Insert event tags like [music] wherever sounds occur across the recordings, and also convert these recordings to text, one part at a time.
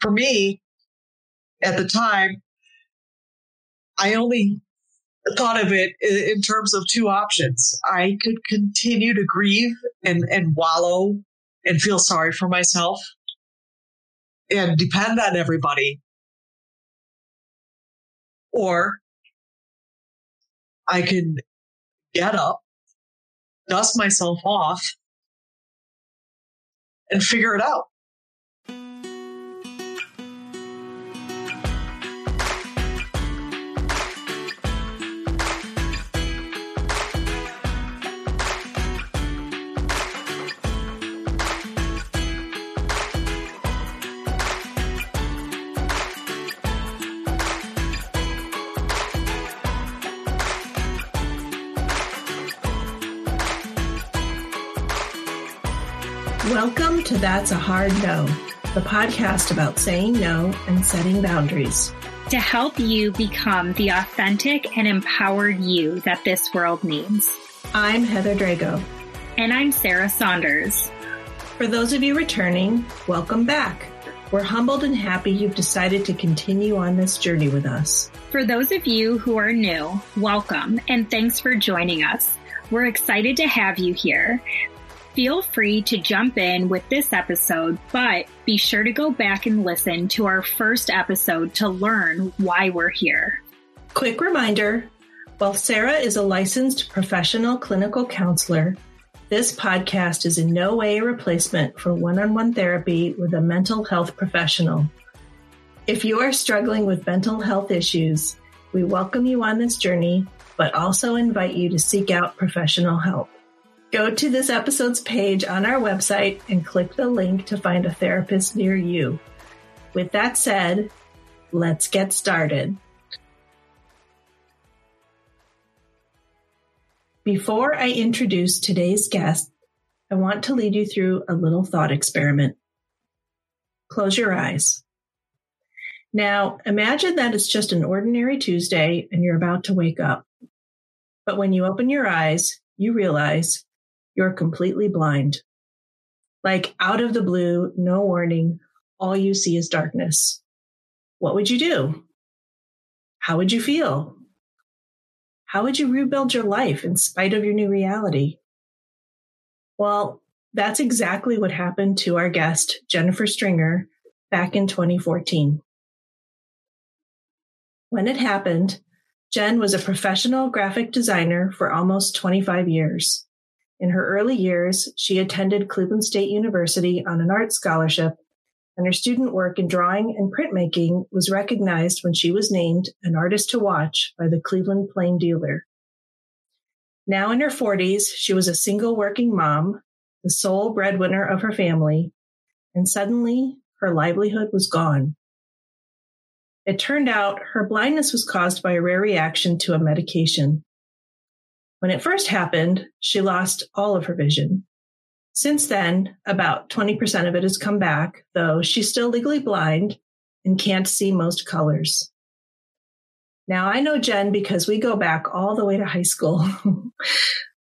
for me, at the time, I only thought of it in terms of two options. I could continue to grieve and, and wallow and feel sorry for myself and depend on everybody. Or I can get up, dust myself off, and figure it out. Welcome to That's a Hard No, the podcast about saying no and setting boundaries. To help you become the authentic and empowered you that this world needs. I'm Heather Drago. And I'm Sarah Saunders. For those of you returning, welcome back. We're humbled and happy you've decided to continue on this journey with us. For those of you who are new, welcome and thanks for joining us. We're excited to have you here. Feel free to jump in with this episode, but be sure to go back and listen to our first episode to learn why we're here. Quick reminder while Sarah is a licensed professional clinical counselor, this podcast is in no way a replacement for one on one therapy with a mental health professional. If you are struggling with mental health issues, we welcome you on this journey, but also invite you to seek out professional help. Go to this episode's page on our website and click the link to find a therapist near you. With that said, let's get started. Before I introduce today's guest, I want to lead you through a little thought experiment. Close your eyes. Now, imagine that it's just an ordinary Tuesday and you're about to wake up. But when you open your eyes, you realize you're completely blind. Like out of the blue, no warning, all you see is darkness. What would you do? How would you feel? How would you rebuild your life in spite of your new reality? Well, that's exactly what happened to our guest, Jennifer Stringer, back in 2014. When it happened, Jen was a professional graphic designer for almost 25 years. In her early years, she attended Cleveland State University on an art scholarship, and her student work in drawing and printmaking was recognized when she was named an artist to watch by the Cleveland Plain Dealer. Now in her 40s, she was a single working mom, the sole breadwinner of her family, and suddenly her livelihood was gone. It turned out her blindness was caused by a rare reaction to a medication. When it first happened, she lost all of her vision. Since then, about 20% of it has come back, though she's still legally blind and can't see most colors. Now, I know Jen because we go back all the way to high school. [laughs]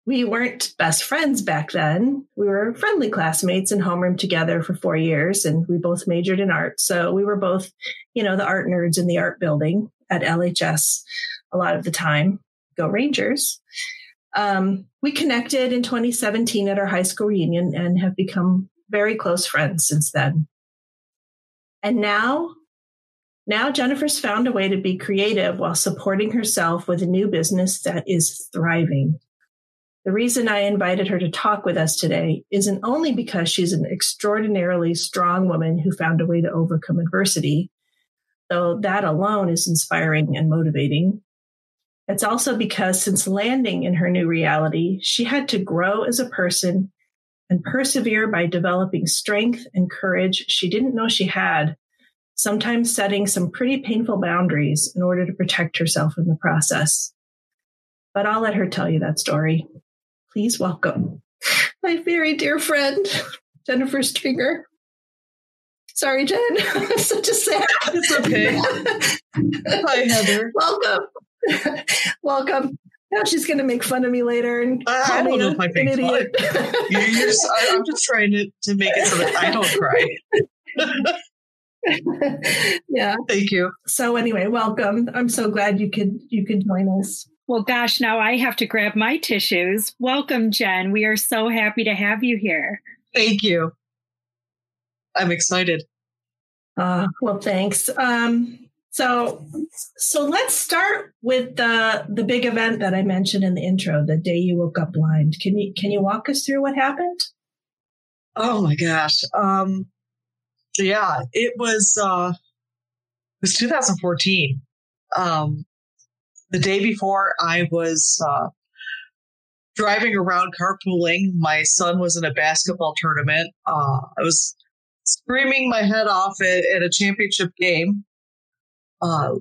we weren't best friends back then. We were friendly classmates in homeroom together for four years, and we both majored in art. So we were both, you know, the art nerds in the art building at LHS a lot of the time. Go Rangers. Um, we connected in 2017 at our high school reunion and have become very close friends since then. And now, now Jennifer's found a way to be creative while supporting herself with a new business that is thriving. The reason I invited her to talk with us today isn't only because she's an extraordinarily strong woman who found a way to overcome adversity, though that alone is inspiring and motivating. It's also because since landing in her new reality, she had to grow as a person and persevere by developing strength and courage she didn't know she had, sometimes setting some pretty painful boundaries in order to protect herself in the process. But I'll let her tell you that story. Please welcome my very dear friend, Jennifer Stringer. Sorry, Jen. [laughs] I'm Such a sad. It's okay. [laughs] Hi, Heather. Welcome. [laughs] Welcome. Now she's going to make fun of me later and I don't know if I think idiot. You're, you're, I'm just trying to, to make it so that I don't cry. [laughs] yeah. Thank you. So anyway, welcome. I'm so glad you could you could join us. Well, gosh, now I have to grab my tissues. Welcome, Jen. We are so happy to have you here. Thank you. I'm excited. Uh, well, thanks. Um, so, so let's start with the the big event that I mentioned in the intro, the day you woke up blind. Can you can you walk us through what happened? Oh my gosh. Um, yeah, it was uh, it was 2014. Um, the day before, I was uh, driving around carpooling. My son was in a basketball tournament. Uh, I was screaming my head off at, at a championship game uh,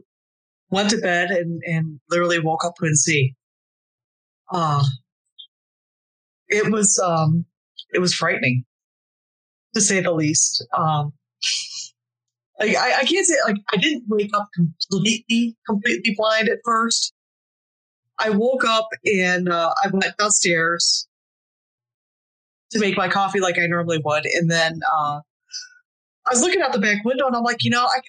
went to bed and, and literally woke up see. Uh, it was, um, it was frightening to say the least. Um, like, I, I can't say like I didn't wake up completely, completely blind at first. I woke up and uh, I went downstairs to make my coffee like I normally would, and then uh, I was looking out the back window and I'm like, you know, I,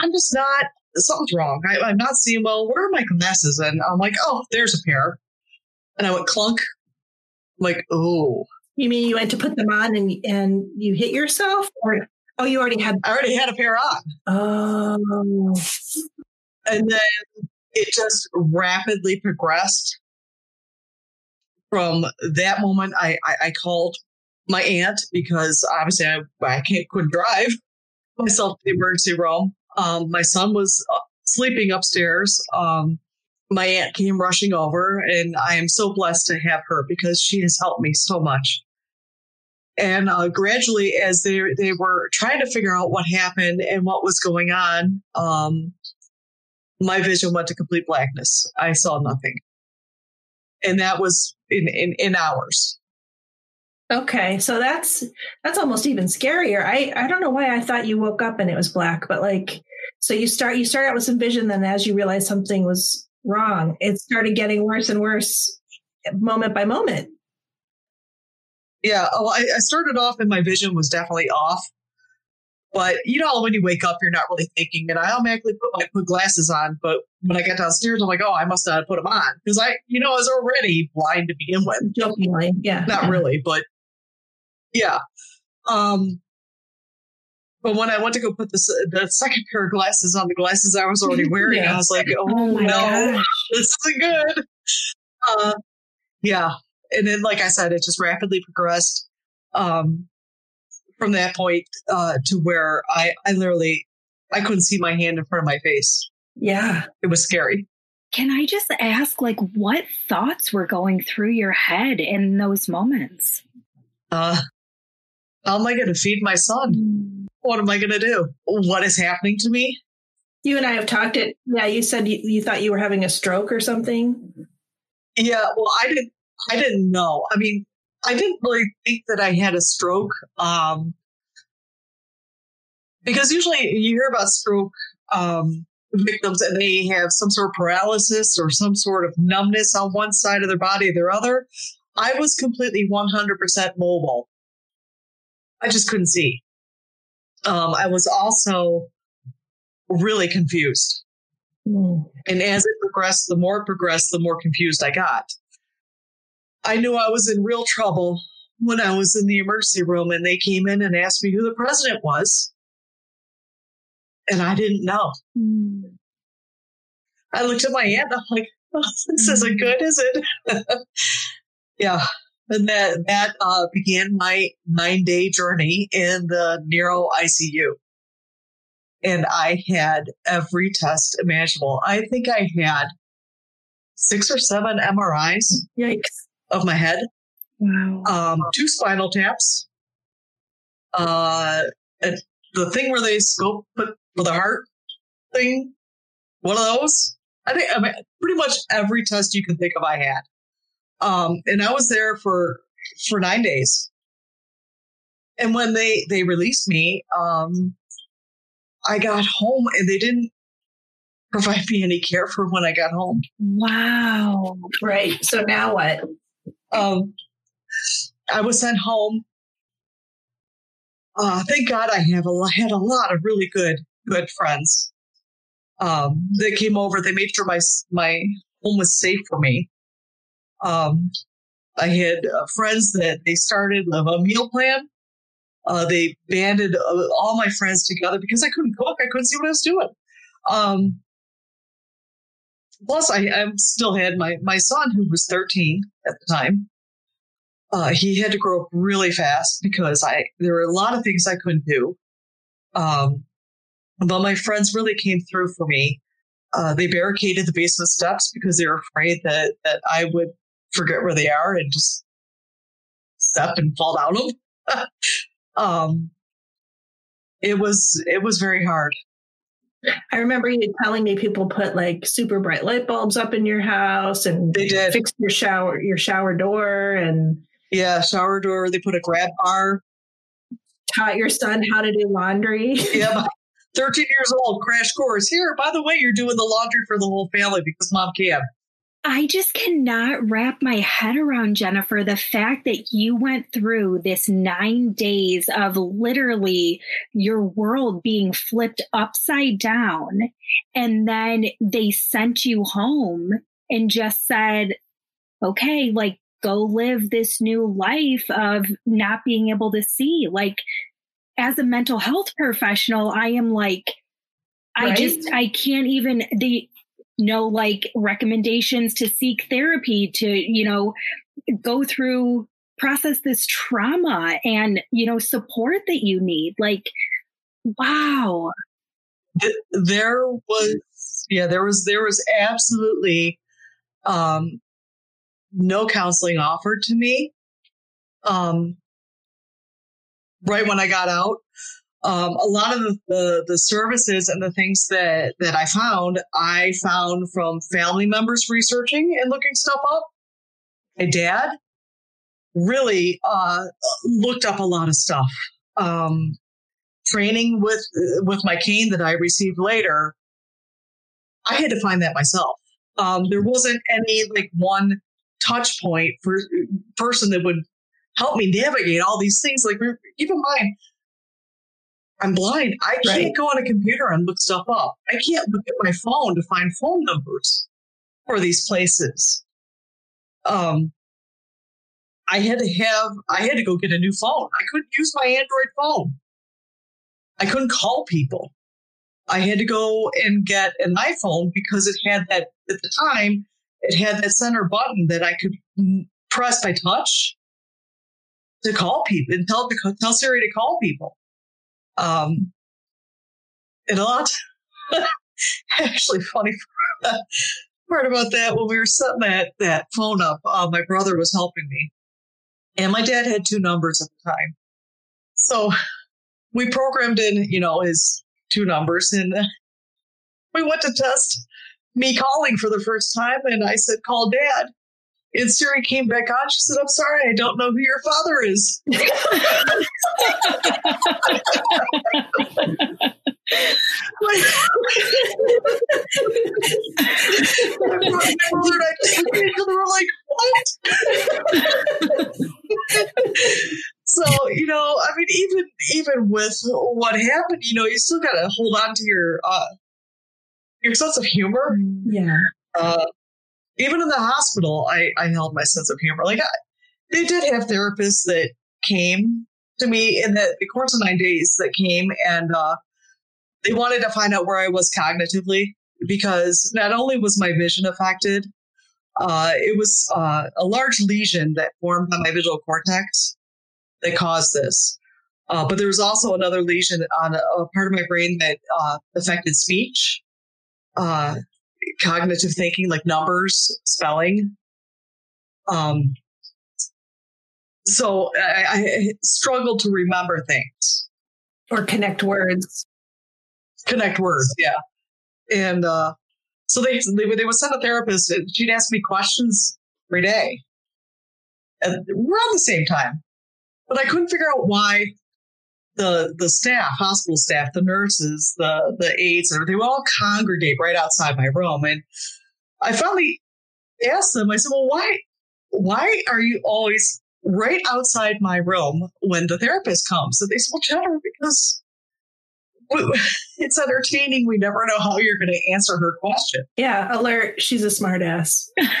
I, am just not, something's wrong. I, am not seeing well. Where are my glasses? And I'm like, oh, there's a pair. And I went clunk. I'm like, oh. You mean you went to put them on and and you hit yourself, or oh, you already had? I already had a pair on. Oh. And then it just rapidly progressed. From that moment, I, I, I called my aunt because obviously I, I can't couldn't drive [laughs] myself to the emergency room. Um, my son was uh, sleeping upstairs. Um, my aunt came rushing over, and I am so blessed to have her because she has helped me so much. And uh, gradually, as they they were trying to figure out what happened and what was going on, um, my vision went to complete blackness. I saw nothing, and that was in in, in hours. Okay, so that's that's almost even scarier. I I don't know why I thought you woke up and it was black, but like so you start you start out with some vision, then as you realize something was wrong, it started getting worse and worse, moment by moment. Yeah, oh, I, I started off and my vision was definitely off, but you know when you wake up, you're not really thinking, and I automatically put my put glasses on. But when I got downstairs, I'm like, oh, I must not have put them on because I, you know, I was already blind to begin with. Jokingly, yeah, not really, but yeah. Um, but when I went to go put the, the second pair of glasses on the glasses I was already [laughs] wearing, I was like, oh, oh no, gosh. [laughs] this isn't good. Uh, yeah. And then, like I said, it just rapidly progressed um, from that point uh, to where I, I literally, I couldn't see my hand in front of my face. Yeah. It was scary. Can I just ask, like, what thoughts were going through your head in those moments? Uh, how am I going to feed my son? What am I going to do? What is happening to me? You and I have talked it. Yeah, you said you, you thought you were having a stroke or something. Yeah, well, I didn't. I didn't know. I mean, I didn't really think that I had a stroke. Um, because usually you hear about stroke um, victims and they have some sort of paralysis or some sort of numbness on one side of their body or their other. I was completely 100% mobile. I just couldn't see. Um, I was also really confused. Mm. And as it progressed, the more it progressed, the more confused I got. I knew I was in real trouble when I was in the emergency room and they came in and asked me who the president was. And I didn't know. Mm. I looked at my aunt and I'm like, oh, this isn't good, is it? [laughs] yeah. And that, that uh, began my nine day journey in the neuro ICU. And I had every test imaginable. I think I had six or seven MRIs Yikes. of my head. Wow. Um, two spinal taps. Uh, the thing where they scope for the heart thing, one of those. I think I mean, pretty much every test you can think of, I had. Um, and I was there for for nine days. And when they they released me, um, I got home and they didn't provide me any care for when I got home. Wow! Right. So now what? Um, I was sent home. uh, thank God I have a had a lot of really good good friends um, that came over. They made sure my my home was safe for me. Um, I had uh, friends that they started a, meal plan. Uh, they banded uh, all my friends together because I couldn't cook. I couldn't see what I was doing. Um, plus, I, I still had my my son who was 13 at the time. Uh, he had to grow up really fast because I there were a lot of things I couldn't do. Um, but my friends really came through for me. Uh, they barricaded the basement steps because they were afraid that that I would forget where they are and just step and fall down them. [laughs] um, it was it was very hard. I remember you telling me people put like super bright light bulbs up in your house and they did fix your shower your shower door and yeah shower door. They put a grab bar. Taught your son how to do laundry. [laughs] yeah, 13 years old, crash course. Here, by the way, you're doing the laundry for the whole family because mom can. I just cannot wrap my head around, Jennifer, the fact that you went through this nine days of literally your world being flipped upside down. And then they sent you home and just said, okay, like go live this new life of not being able to see. Like, as a mental health professional, I am like, I just, I can't even, the, no like recommendations to seek therapy to, you know, go through, process this trauma and, you know, support that you need. Like, wow. There was, yeah, there was, there was absolutely, um, no counseling offered to me. Um, right when I got out. Um, a lot of the, the, services and the things that, that I found, I found from family members researching and looking stuff up. My dad really uh, looked up a lot of stuff. Um, training with with my cane that I received later, I had to find that myself. Um, there wasn't any like one touch point for person that would help me navigate all these things. Like, keep in mind, I'm blind. I can't right. go on a computer and look stuff up. I can't look at my phone to find phone numbers for these places. Um, I had to have, I had to go get a new phone. I couldn't use my Android phone. I couldn't call people. I had to go and get an iPhone because it had that, at the time, it had that center button that I could press by touch to call people and tell tell Siri to call people. Um, and a lot [laughs] actually funny part about that when we were setting that that phone up, uh, my brother was helping me, and my dad had two numbers at the time, so we programmed in you know his two numbers, and we went to test me calling for the first time, and I said call dad, and Siri came back on. She said, I'm sorry, I don't know who your father is. [laughs] we're like, what? so, you know, I mean, even even with what happened, you know, you still gotta hold on to your uh your sense of humor. Yeah. Uh, even in the hospital, I, I held my sense of humor. Like I, they did have therapists that came to me in the, the course of nine days that came and uh, they wanted to find out where I was cognitively because not only was my vision affected, uh, it was uh, a large lesion that formed on my visual cortex that caused this. Uh, but there was also another lesion on a, a part of my brain that uh, affected speech. Uh, cognitive thinking, like numbers, spelling. Um, so I, I struggled to remember things or connect words. Connect words, yeah. And uh, so they, they they would send a therapist. And she'd ask me questions every day, and around the same time. But I couldn't figure out why the the staff, hospital staff, the nurses, the the aides, they would all congregate right outside my room. And I finally asked them, I said, Well, why why are you always right outside my room when the therapist comes. And they said, Well, Jennifer, because [laughs] it's entertaining. We never know how you're going to answer her question. Yeah, alert. She's a smartass. [laughs] I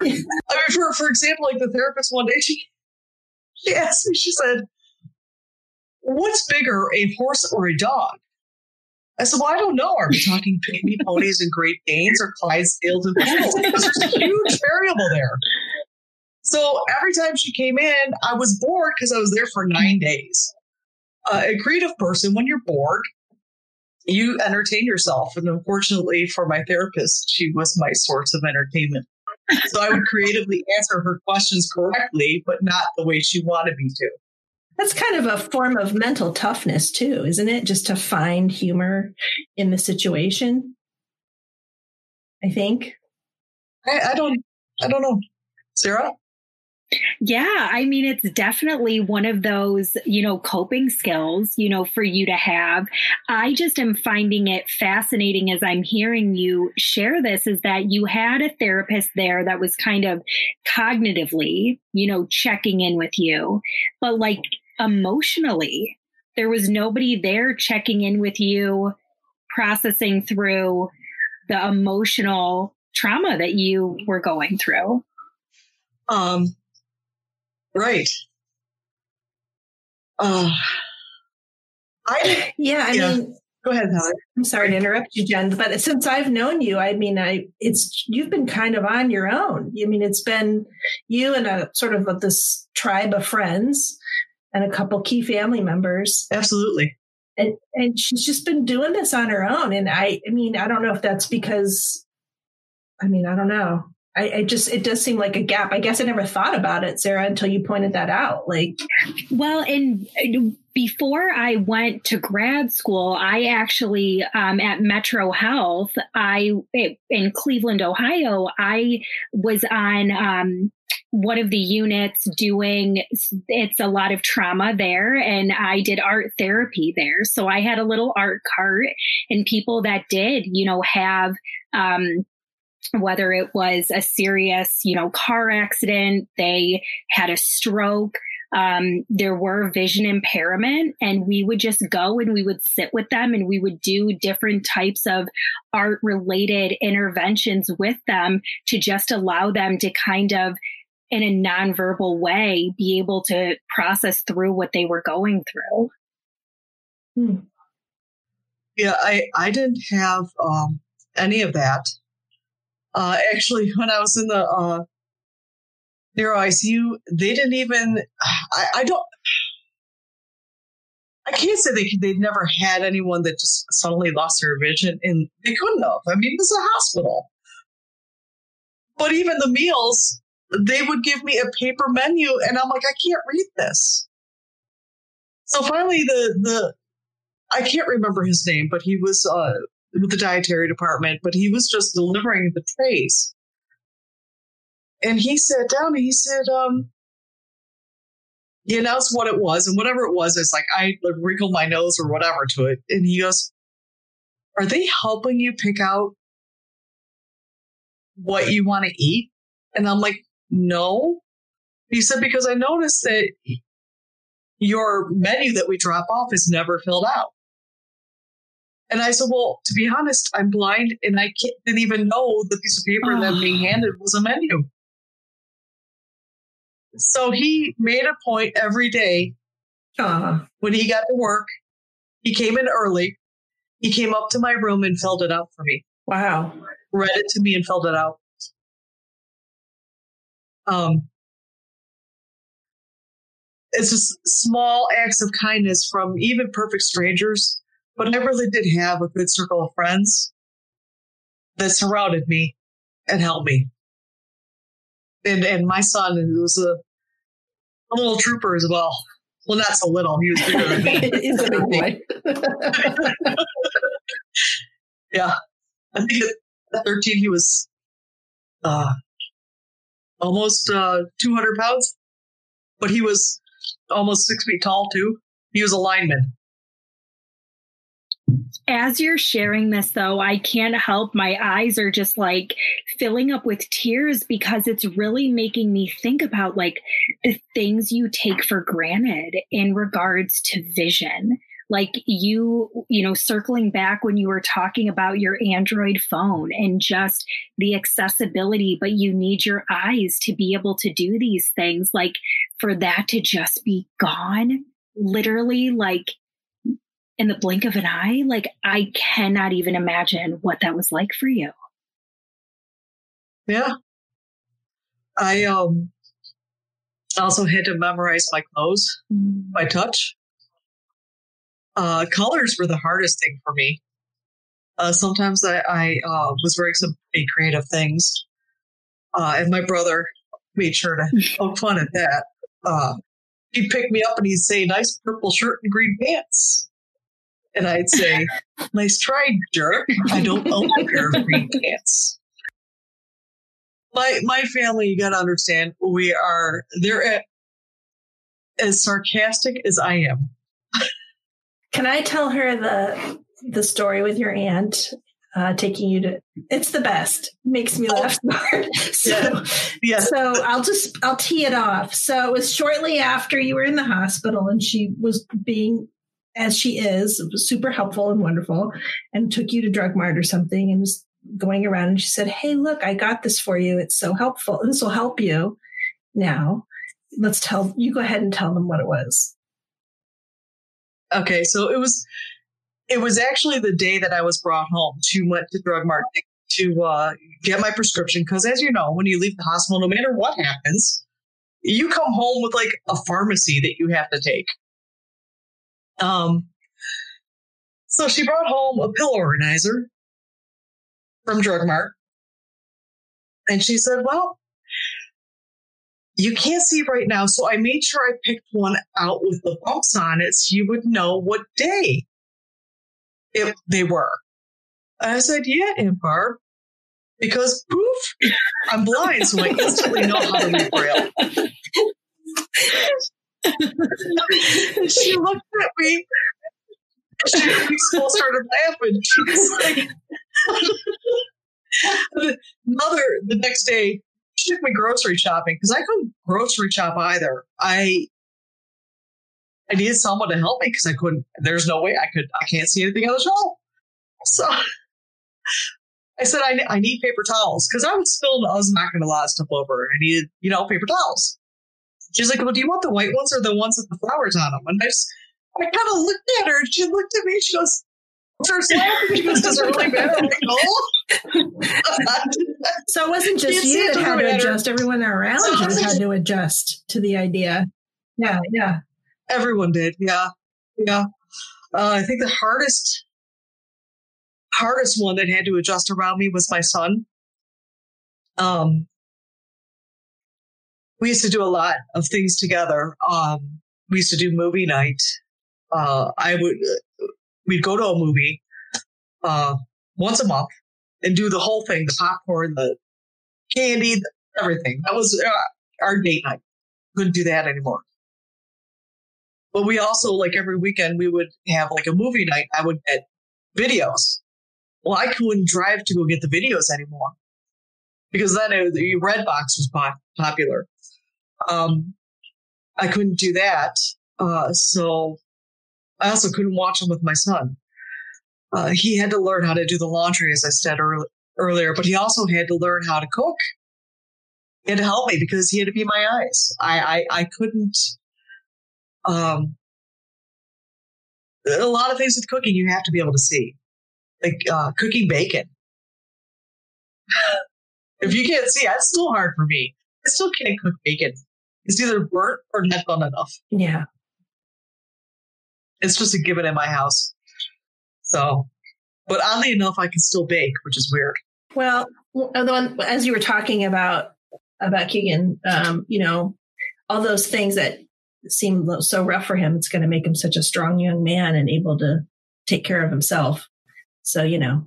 mean, for for example, like the therapist one day, she she asked me, she said, "What's bigger, a horse or a dog?" I said, "Well, I don't know. Are we talking [laughs] pygmy ponies and Great Danes or Clydesdales and poodles? Because [laughs] there's a huge variable there." So every time she came in, I was bored because I was there for nine days. Uh, a creative person, when you're bored, you entertain yourself. And unfortunately for my therapist, she was my source of entertainment. So I would creatively answer her questions correctly, but not the way she wanted me to. That's kind of a form of mental toughness, too, isn't it? Just to find humor in the situation. I think. I, I don't. I don't know, Sarah. Yeah, I mean, it's definitely one of those, you know, coping skills, you know, for you to have. I just am finding it fascinating as I'm hearing you share this is that you had a therapist there that was kind of cognitively, you know, checking in with you, but like emotionally, there was nobody there checking in with you, processing through the emotional trauma that you were going through. Um, Right. Uh, I yeah, I yeah. mean, go ahead, Heather. I'm sorry to interrupt you, Jen, but since I've known you, I mean, I it's you've been kind of on your own. I mean, it's been you and a sort of this tribe of friends and a couple key family members. Absolutely. And and she's just been doing this on her own. And I, I mean, I don't know if that's because, I mean, I don't know. I, I, just it does seem like a gap. I guess I never thought about it, Sarah, until you pointed that out. Like, well, and before I went to grad school, I actually um, at Metro Health, I in Cleveland, Ohio, I was on um, one of the units doing it's a lot of trauma there and i did art therapy there so i had a little art cart and people that did you know have um, whether it was a serious, you know, car accident, they had a stroke, um, there were vision impairment and we would just go and we would sit with them and we would do different types of art related interventions with them to just allow them to kind of in a nonverbal way be able to process through what they were going through. Hmm. Yeah, I, I didn't have um, any of that. Uh, [laughs] actually, when I was in the uh, neuro ICU, they didn't even. [sighs] I, I don't. I can't say they they'd never had anyone that just suddenly lost their vision, and they couldn't have. I mean, it's a hospital. But even the meals, they would give me a paper menu, and I'm like, I can't read this. So finally, the the I can't remember his name, but he was uh, with the dietary department, but he was just delivering the trays. And he sat down and he said, um, he announced what it was, and whatever it was, it's like I wrinkled my nose or whatever to it. And he goes, Are they helping you pick out what you want to eat? And I'm like, No. He said, Because I noticed that your menu that we drop off is never filled out. And I said, well, to be honest, I'm blind and I didn't even know the piece of paper oh. that being handed was a menu. So he made a point every day uh, when he got to work. He came in early. He came up to my room and filled it out for me. Wow. Read it to me and filled it out. Um, it's just small acts of kindness from even perfect strangers but I really did have a good circle of friends that surrounded me and helped me. And and my son was a, a little trooper as well. Well, not so little. He was bigger than me. [laughs] He's a big boy. [laughs] yeah, I think at 13 he was uh, almost uh, 200 pounds, but he was almost six feet tall too. He was a lineman. As you're sharing this, though, I can't help my eyes are just like filling up with tears because it's really making me think about like the things you take for granted in regards to vision. Like you, you know, circling back when you were talking about your Android phone and just the accessibility, but you need your eyes to be able to do these things. Like for that to just be gone, literally, like in the blink of an eye, like I cannot even imagine what that was like for you. Yeah. I um also had to memorize my clothes mm. by touch. Uh, colors were the hardest thing for me. Uh, sometimes I, I uh, was wearing some pretty creative things, uh, and my brother made sure to [laughs] poke fun at that. Uh, he'd pick me up and he'd say, "Nice purple shirt and green pants." And I'd say, nice try, jerk. I don't own a pair of green pants. My my family, you gotta understand, we are they're at, as sarcastic as I am. Can I tell her the the story with your aunt uh, taking you to it's the best makes me laugh oh. [laughs] so yeah. yeah. so i'll just i'll tee it off so it was shortly after you were in the hospital and she was being as she is, super helpful and wonderful, and took you to Drug Mart or something and was going around and she said, Hey, look, I got this for you. It's so helpful. This will help you now. Let's tell you go ahead and tell them what it was. Okay, so it was it was actually the day that I was brought home to went to Drug Mart to uh, get my prescription because as you know, when you leave the hospital, no matter what happens, you come home with like a pharmacy that you have to take. Um, so she brought home a pill organizer from Drug Mart. And she said, Well, you can't see right now. So I made sure I picked one out with the bumps on it so you would know what day it, they were. I said, Yeah, Aunt Barb. Because poof, I'm blind, so I instantly know how to read Braille. [laughs] [laughs] she looked at me. She started laughing. She was like, [laughs] Mother, the next day, she took me grocery shopping because I couldn't grocery shop either. I I needed someone to help me because I couldn't. There's no way I could. I can't see anything on the shelf. So I said, I, I need paper towels because I was spilling. I was knocking a lot of stuff over. I needed, you know, paper towels. She's like, well, do you want the white ones or the ones with the flowers on them? And I just, I kind of looked at her and she looked at me. She goes, starts laughing. She goes, does it really matter? I'm like, no. so it wasn't just you that had to adjust. Everyone around you had to adjust to the idea. Yeah, yeah. Everyone did. Yeah, yeah. Uh, I think the hardest, hardest one that had to adjust around me was my son. Um, we used to do a lot of things together. Um, we used to do movie night. Uh, I would, we'd go to a movie, uh, once a month and do the whole thing, the popcorn, the candy, everything. That was uh, our date night. Couldn't do that anymore. But we also, like every weekend, we would have like a movie night. I would get videos. Well, I couldn't drive to go get the videos anymore because then it, the Redbox was pop- popular. Um, I couldn't do that. Uh, so I also couldn't watch them with my son. Uh, he had to learn how to do the laundry, as I said earlier, but he also had to learn how to cook. Had to help me because he had to be my eyes. I, I, I couldn't, um, a lot of things with cooking you have to be able to see, like uh, cooking bacon. [laughs] if you can't see, that's still hard for me. I still can't cook bacon. It's either burnt or not done enough. Yeah. It's just a given in my house. So, but oddly enough, I can still bake, which is weird. Well, as you were talking about about Keegan, um, you know, all those things that seem so rough for him, it's going to make him such a strong young man and able to take care of himself. So, you know,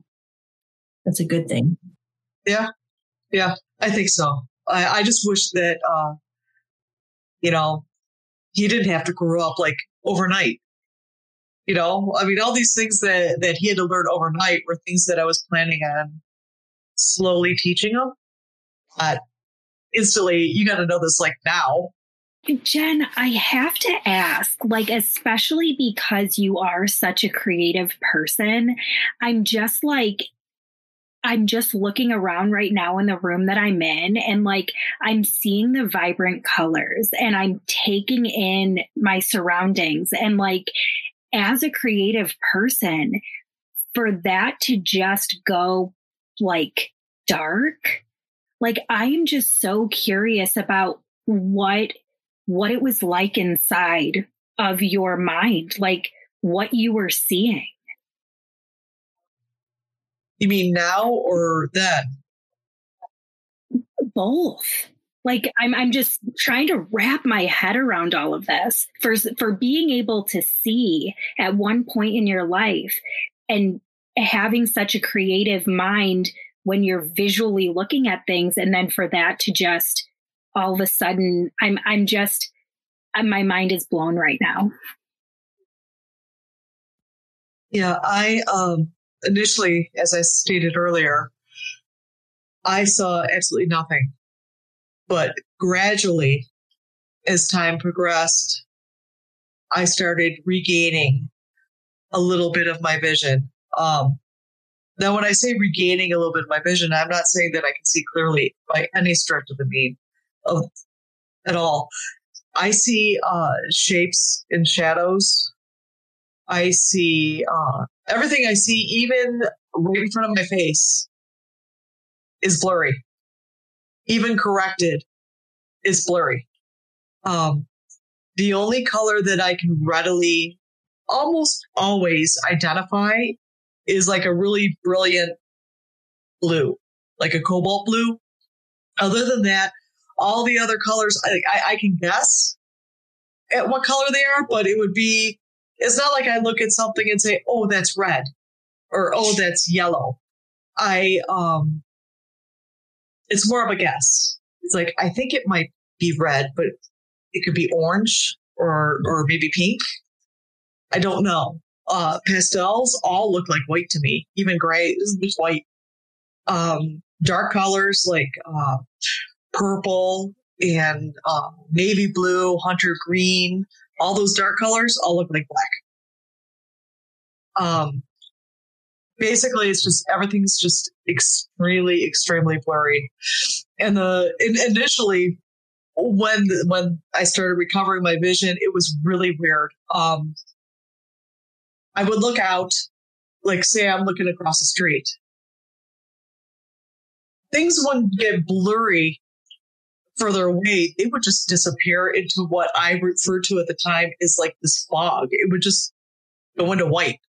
that's a good thing. Yeah, yeah, I think so. I, I just wish that uh, you know, he didn't have to grow up like overnight. You know, I mean, all these things that, that he had to learn overnight were things that I was planning on slowly teaching him. But instantly, you got to know this like now. Jen, I have to ask, like, especially because you are such a creative person, I'm just like, I'm just looking around right now in the room that I'm in and like I'm seeing the vibrant colors and I'm taking in my surroundings and like as a creative person for that to just go like dark like I am just so curious about what what it was like inside of your mind like what you were seeing you mean now or then? Both. Like I'm I'm just trying to wrap my head around all of this for for being able to see at one point in your life and having such a creative mind when you're visually looking at things and then for that to just all of a sudden I'm I'm just my mind is blown right now. Yeah, I um initially, as I stated earlier, I saw absolutely nothing. But gradually, as time progressed, I started regaining a little bit of my vision. Um, now, when I say regaining a little bit of my vision, I'm not saying that I can see clearly by any stretch of the mean of at all. I see uh, shapes and shadows. I see uh, everything I see, even right in front of my face, is blurry. Even corrected is blurry. Um, the only color that I can readily, almost always identify is like a really brilliant blue, like a cobalt blue. Other than that, all the other colors, I, I, I can guess at what color they are, but it would be it's not like I look at something and say, "Oh, that's red," or "Oh, that's yellow." I um, it's more of a guess. It's like I think it might be red, but it could be orange or or maybe pink. I don't know. Uh, pastels all look like white to me. Even gray is just white. Um, dark colors like uh, purple and uh, navy blue, hunter green, all those dark colors all look like black. Um, basically, it's just everything's just extremely, extremely blurry. And the initially, when when I started recovering my vision, it was really weird. Um, I would look out, like say I'm looking across the street. Things wouldn't get blurry further away, they would just disappear into what I referred to at the time as like this fog. It would just go into white.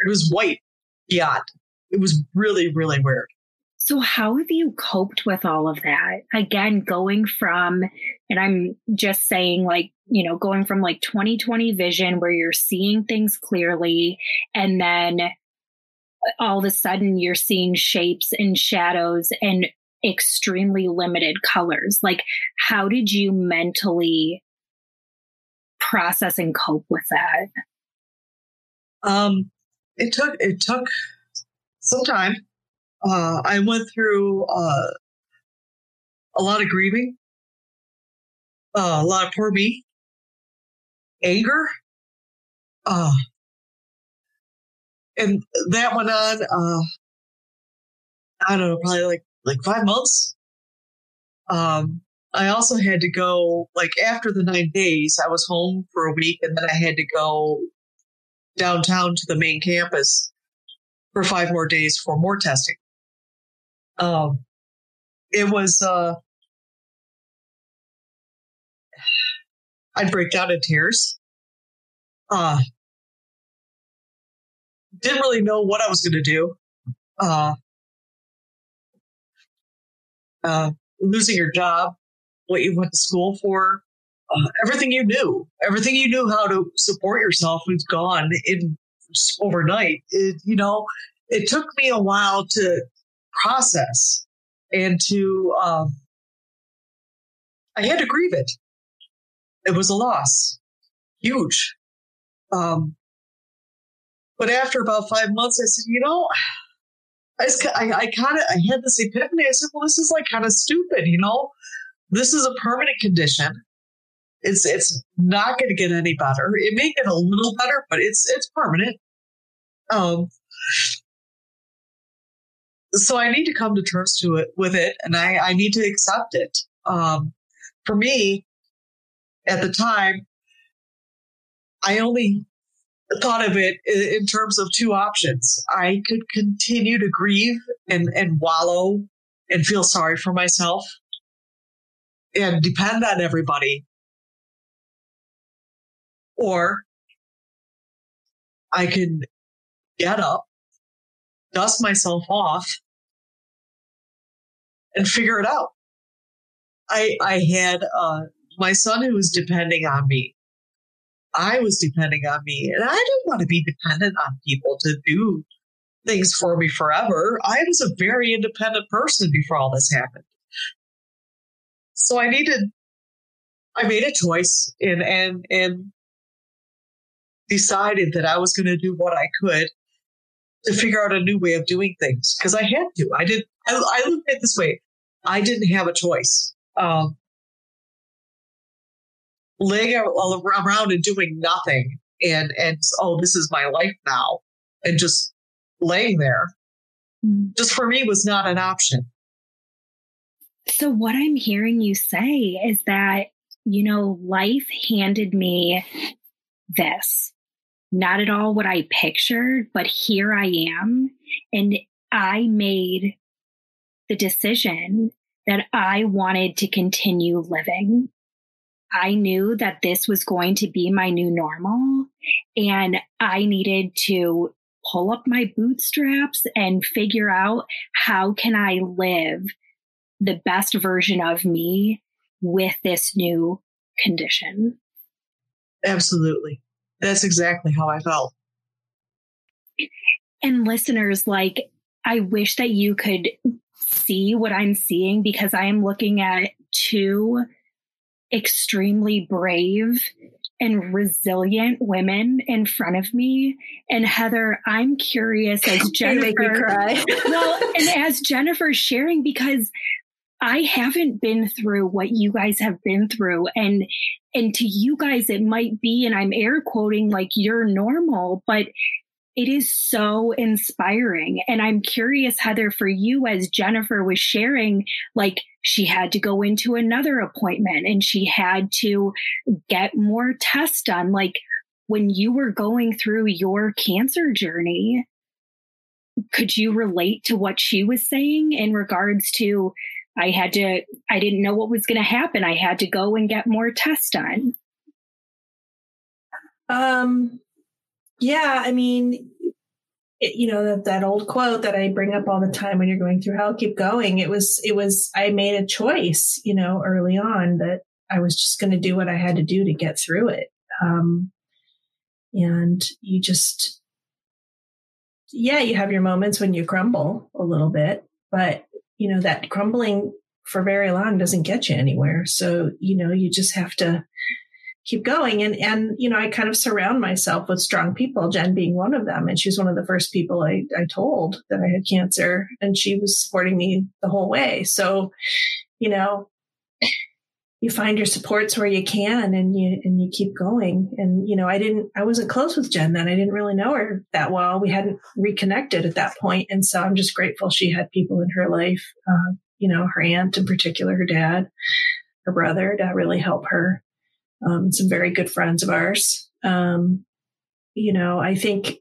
It was white beyond. It was really, really weird. So, how have you coped with all of that? Again, going from, and I'm just saying, like, you know, going from like 2020 vision where you're seeing things clearly, and then all of a sudden you're seeing shapes and shadows and extremely limited colors. Like, how did you mentally process and cope with that? Um, it took it took some time. Uh, I went through uh, a lot of grieving, uh, a lot of poor me, anger, uh, and that went on. Uh, I don't know, probably like like five months. Um, I also had to go, like after the nine days, I was home for a week and then I had to go downtown to the main campus for five more days for more testing. Um, it was, uh, [sighs] I'd break down in tears. Uh, didn't really know what I was going to do. Uh, uh, losing your job, what you went to school for, uh, everything you knew, everything you knew how to support yourself was gone in overnight. It, you know, it took me a while to process and to, um, I had to grieve it. It was a loss, huge. Um, But after about five months, I said, you know, I, I, I kind of I had this epiphany. I said, well, this is like kind of stupid, you know. This is a permanent condition. It's it's not going to get any better. It may get a little better, but it's it's permanent. Um, so I need to come to terms to it with it, and I I need to accept it. Um, for me, at the time, I only thought of it in terms of two options. I could continue to grieve and, and wallow and feel sorry for myself and depend on everybody. Or I could get up, dust myself off, and figure it out. I, I had uh, my son who was depending on me I was depending on me. And I didn't want to be dependent on people to do things for me forever. I was a very independent person before all this happened. So I needed, I made a choice and, and, and decided that I was going to do what I could to figure out a new way of doing things because I had to. I did. I, I looked at it this way. I didn't have a choice. Um, laying around and doing nothing and and oh this is my life now and just laying there mm. just for me was not an option so what i'm hearing you say is that you know life handed me this not at all what i pictured but here i am and i made the decision that i wanted to continue living I knew that this was going to be my new normal and I needed to pull up my bootstraps and figure out how can I live the best version of me with this new condition. Absolutely. That's exactly how I felt. And listeners, like, I wish that you could see what I'm seeing because I am looking at two extremely brave and resilient women in front of me. And Heather, I'm curious as [laughs] Jennifer. [laughs] well, and as Jennifer's sharing, because I haven't been through what you guys have been through. And and to you guys it might be, and I'm air quoting like you're normal, but it is so inspiring. And I'm curious, Heather, for you, as Jennifer was sharing, like she had to go into another appointment and she had to get more tests done. Like when you were going through your cancer journey, could you relate to what she was saying in regards to I had to, I didn't know what was going to happen. I had to go and get more tests done. Um, yeah, I mean, it, you know that that old quote that I bring up all the time when you're going through hell, keep going. It was it was I made a choice, you know, early on that I was just going to do what I had to do to get through it. Um, and you just, yeah, you have your moments when you crumble a little bit, but you know that crumbling for very long doesn't get you anywhere. So you know you just have to keep going. And, and, you know, I kind of surround myself with strong people, Jen being one of them. And she's one of the first people I, I told that I had cancer and she was supporting me the whole way. So, you know, you find your supports where you can and you, and you keep going. And, you know, I didn't, I wasn't close with Jen then. I didn't really know her that well. We hadn't reconnected at that. And so I'm just grateful she had people in her life, uh, you know, her aunt in particular, her dad, her brother to really help her um, some very good friends of ours. Um, you know, I think,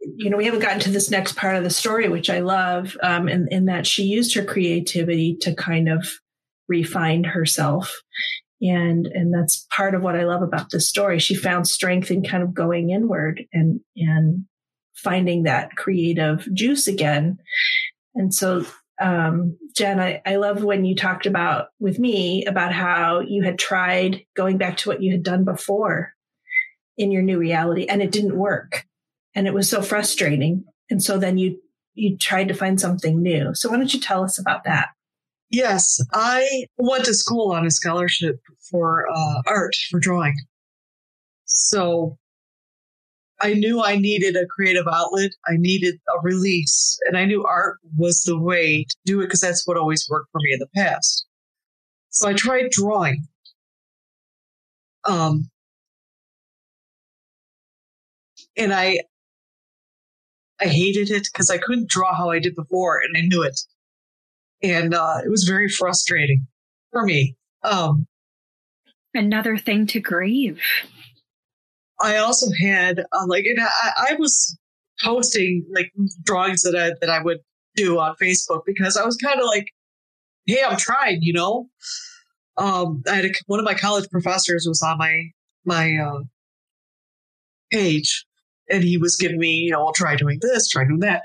you know, we haven't gotten to this next part of the story, which I love, um, in, in that she used her creativity to kind of refine herself. And, and that's part of what I love about this story. She found strength in kind of going inward and, and finding that creative juice again. And so um, Jen, I, I love when you talked about with me about how you had tried going back to what you had done before in your new reality and it didn't work. And it was so frustrating. And so then you, you tried to find something new. So why don't you tell us about that? Yes, I went to school on a scholarship for uh, art, for drawing. So I knew I needed a creative outlet. I needed a release, and I knew art was the way to do it because that's what always worked for me in the past. So I tried drawing. Um, and I, I hated it because I couldn't draw how I did before, and I knew it, and uh, it was very frustrating for me. Um, Another thing to grieve. I also had uh, like, and I, I was posting like drawings that I that I would do on Facebook because I was kind of like, hey, I'm trying, you know. Um, I had a, one of my college professors was on my my uh, page, and he was giving me, you know, I'll try doing this, try doing that.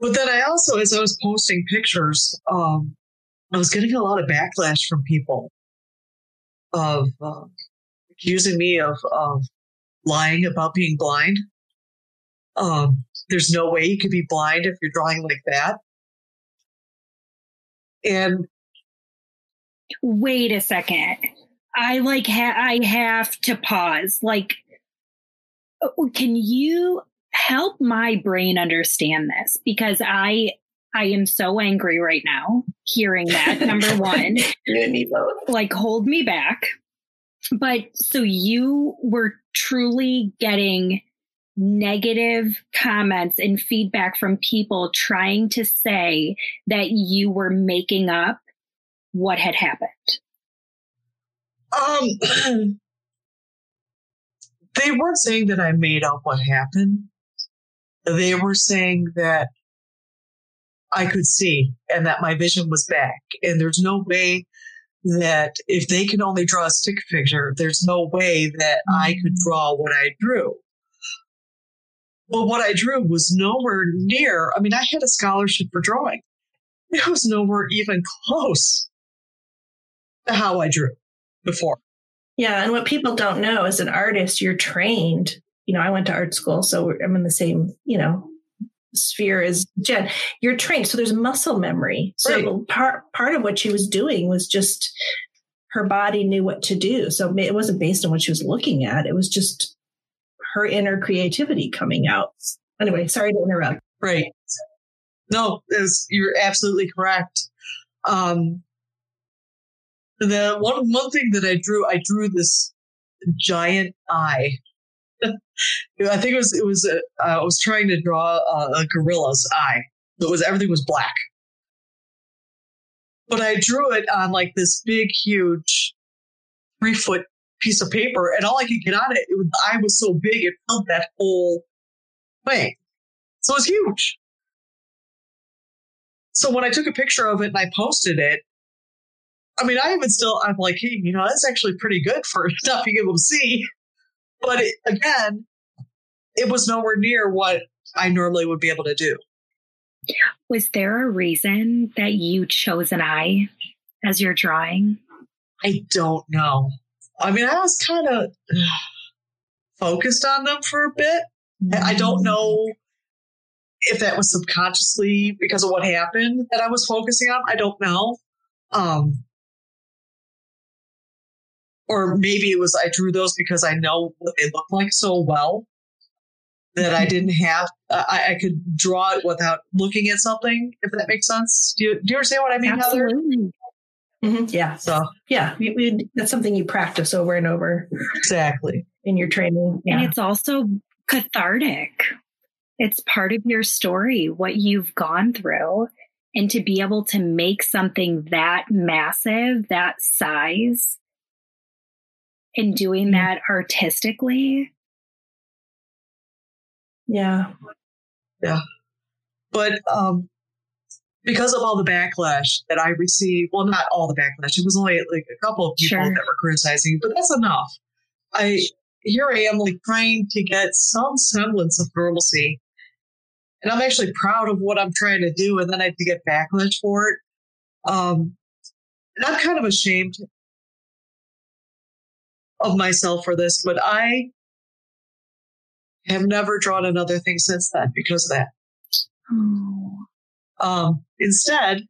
But then I also, as I was posting pictures, um, I was getting a lot of backlash from people of uh, accusing me of, of lying about being blind. Um, there's no way you could be blind if you're drawing like that. And wait a second. I like ha- I have to pause. Like oh, can you help my brain understand this because I I am so angry right now hearing that number [laughs] 1. you and me both. Like hold me back. But so you were truly getting negative comments and feedback from people trying to say that you were making up what had happened? Um, [clears throat] they weren't saying that I made up what happened. They were saying that I could see and that my vision was back. And there's no way that if they can only draw a stick figure, there's no way that I could mm. draw what I drew. But what I drew was nowhere near, I mean, I had a scholarship for drawing. It was nowhere even close to how I drew before. Yeah. And what people don't know as an artist, you're trained. You know, I went to art school, so I'm in the same, you know, sphere is Jen. You're trained. So there's muscle memory. So right. part, part of what she was doing was just her body knew what to do. So it wasn't based on what she was looking at. It was just her inner creativity coming out. Anyway, sorry to interrupt. Right. No, was, you're absolutely correct. Um, the one one thing that I drew, I drew this giant eye. I think it was it was uh, I was trying to draw a, a gorilla's eye. It was everything was black, but I drew it on like this big, huge, three foot piece of paper, and all I could get on it, it was, the eye was so big it filled that whole thing. So it was huge. So when I took a picture of it and I posted it, I mean, I even still, I'm like, hey, you know, that's actually pretty good for not being able to see. But it, again, it was nowhere near what I normally would be able to do. Was there a reason that you chose an eye as your drawing? I don't know. I mean, I was kind of [sighs] focused on them for a bit. Mm-hmm. I don't know if that was subconsciously because of what happened that I was focusing on. I don't know. Um, or maybe it was I drew those because I know what they look like so well that I didn't have uh, I, I, could draw it without looking at something. If that makes sense, do you, do you understand what I mean, Absolutely. Mm-hmm. Yeah. So yeah, we, we, that's something you practice over and over. Exactly in your training, yeah. and it's also cathartic. It's part of your story, what you've gone through, and to be able to make something that massive, that size, and doing mm-hmm. that artistically. Yeah. Yeah. But um because of all the backlash that I received, well, not all the backlash, it was only like a couple of people sure. that were criticizing, but that's enough. I here I am like trying to get some semblance of normalcy. And I'm actually proud of what I'm trying to do, and then I have to get backlash for it. Um, and I'm kind of ashamed of myself for this, but I have never drawn another thing since then because of that. Oh. Um, instead,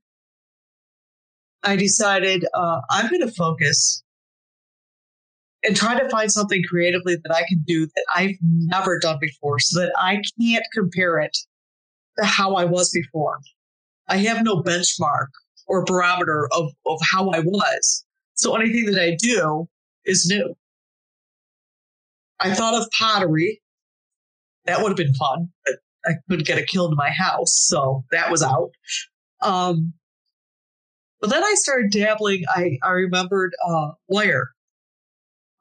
I decided uh, I'm going to focus and try to find something creatively that I can do that I've never done before so that I can't compare it to how I was before. I have no benchmark or barometer of, of how I was. So anything that I do is new. I thought of pottery. That would have been fun. I couldn't get it killed in my house, so that was out. Um, but then I started dabbling. I, I remembered uh, wire.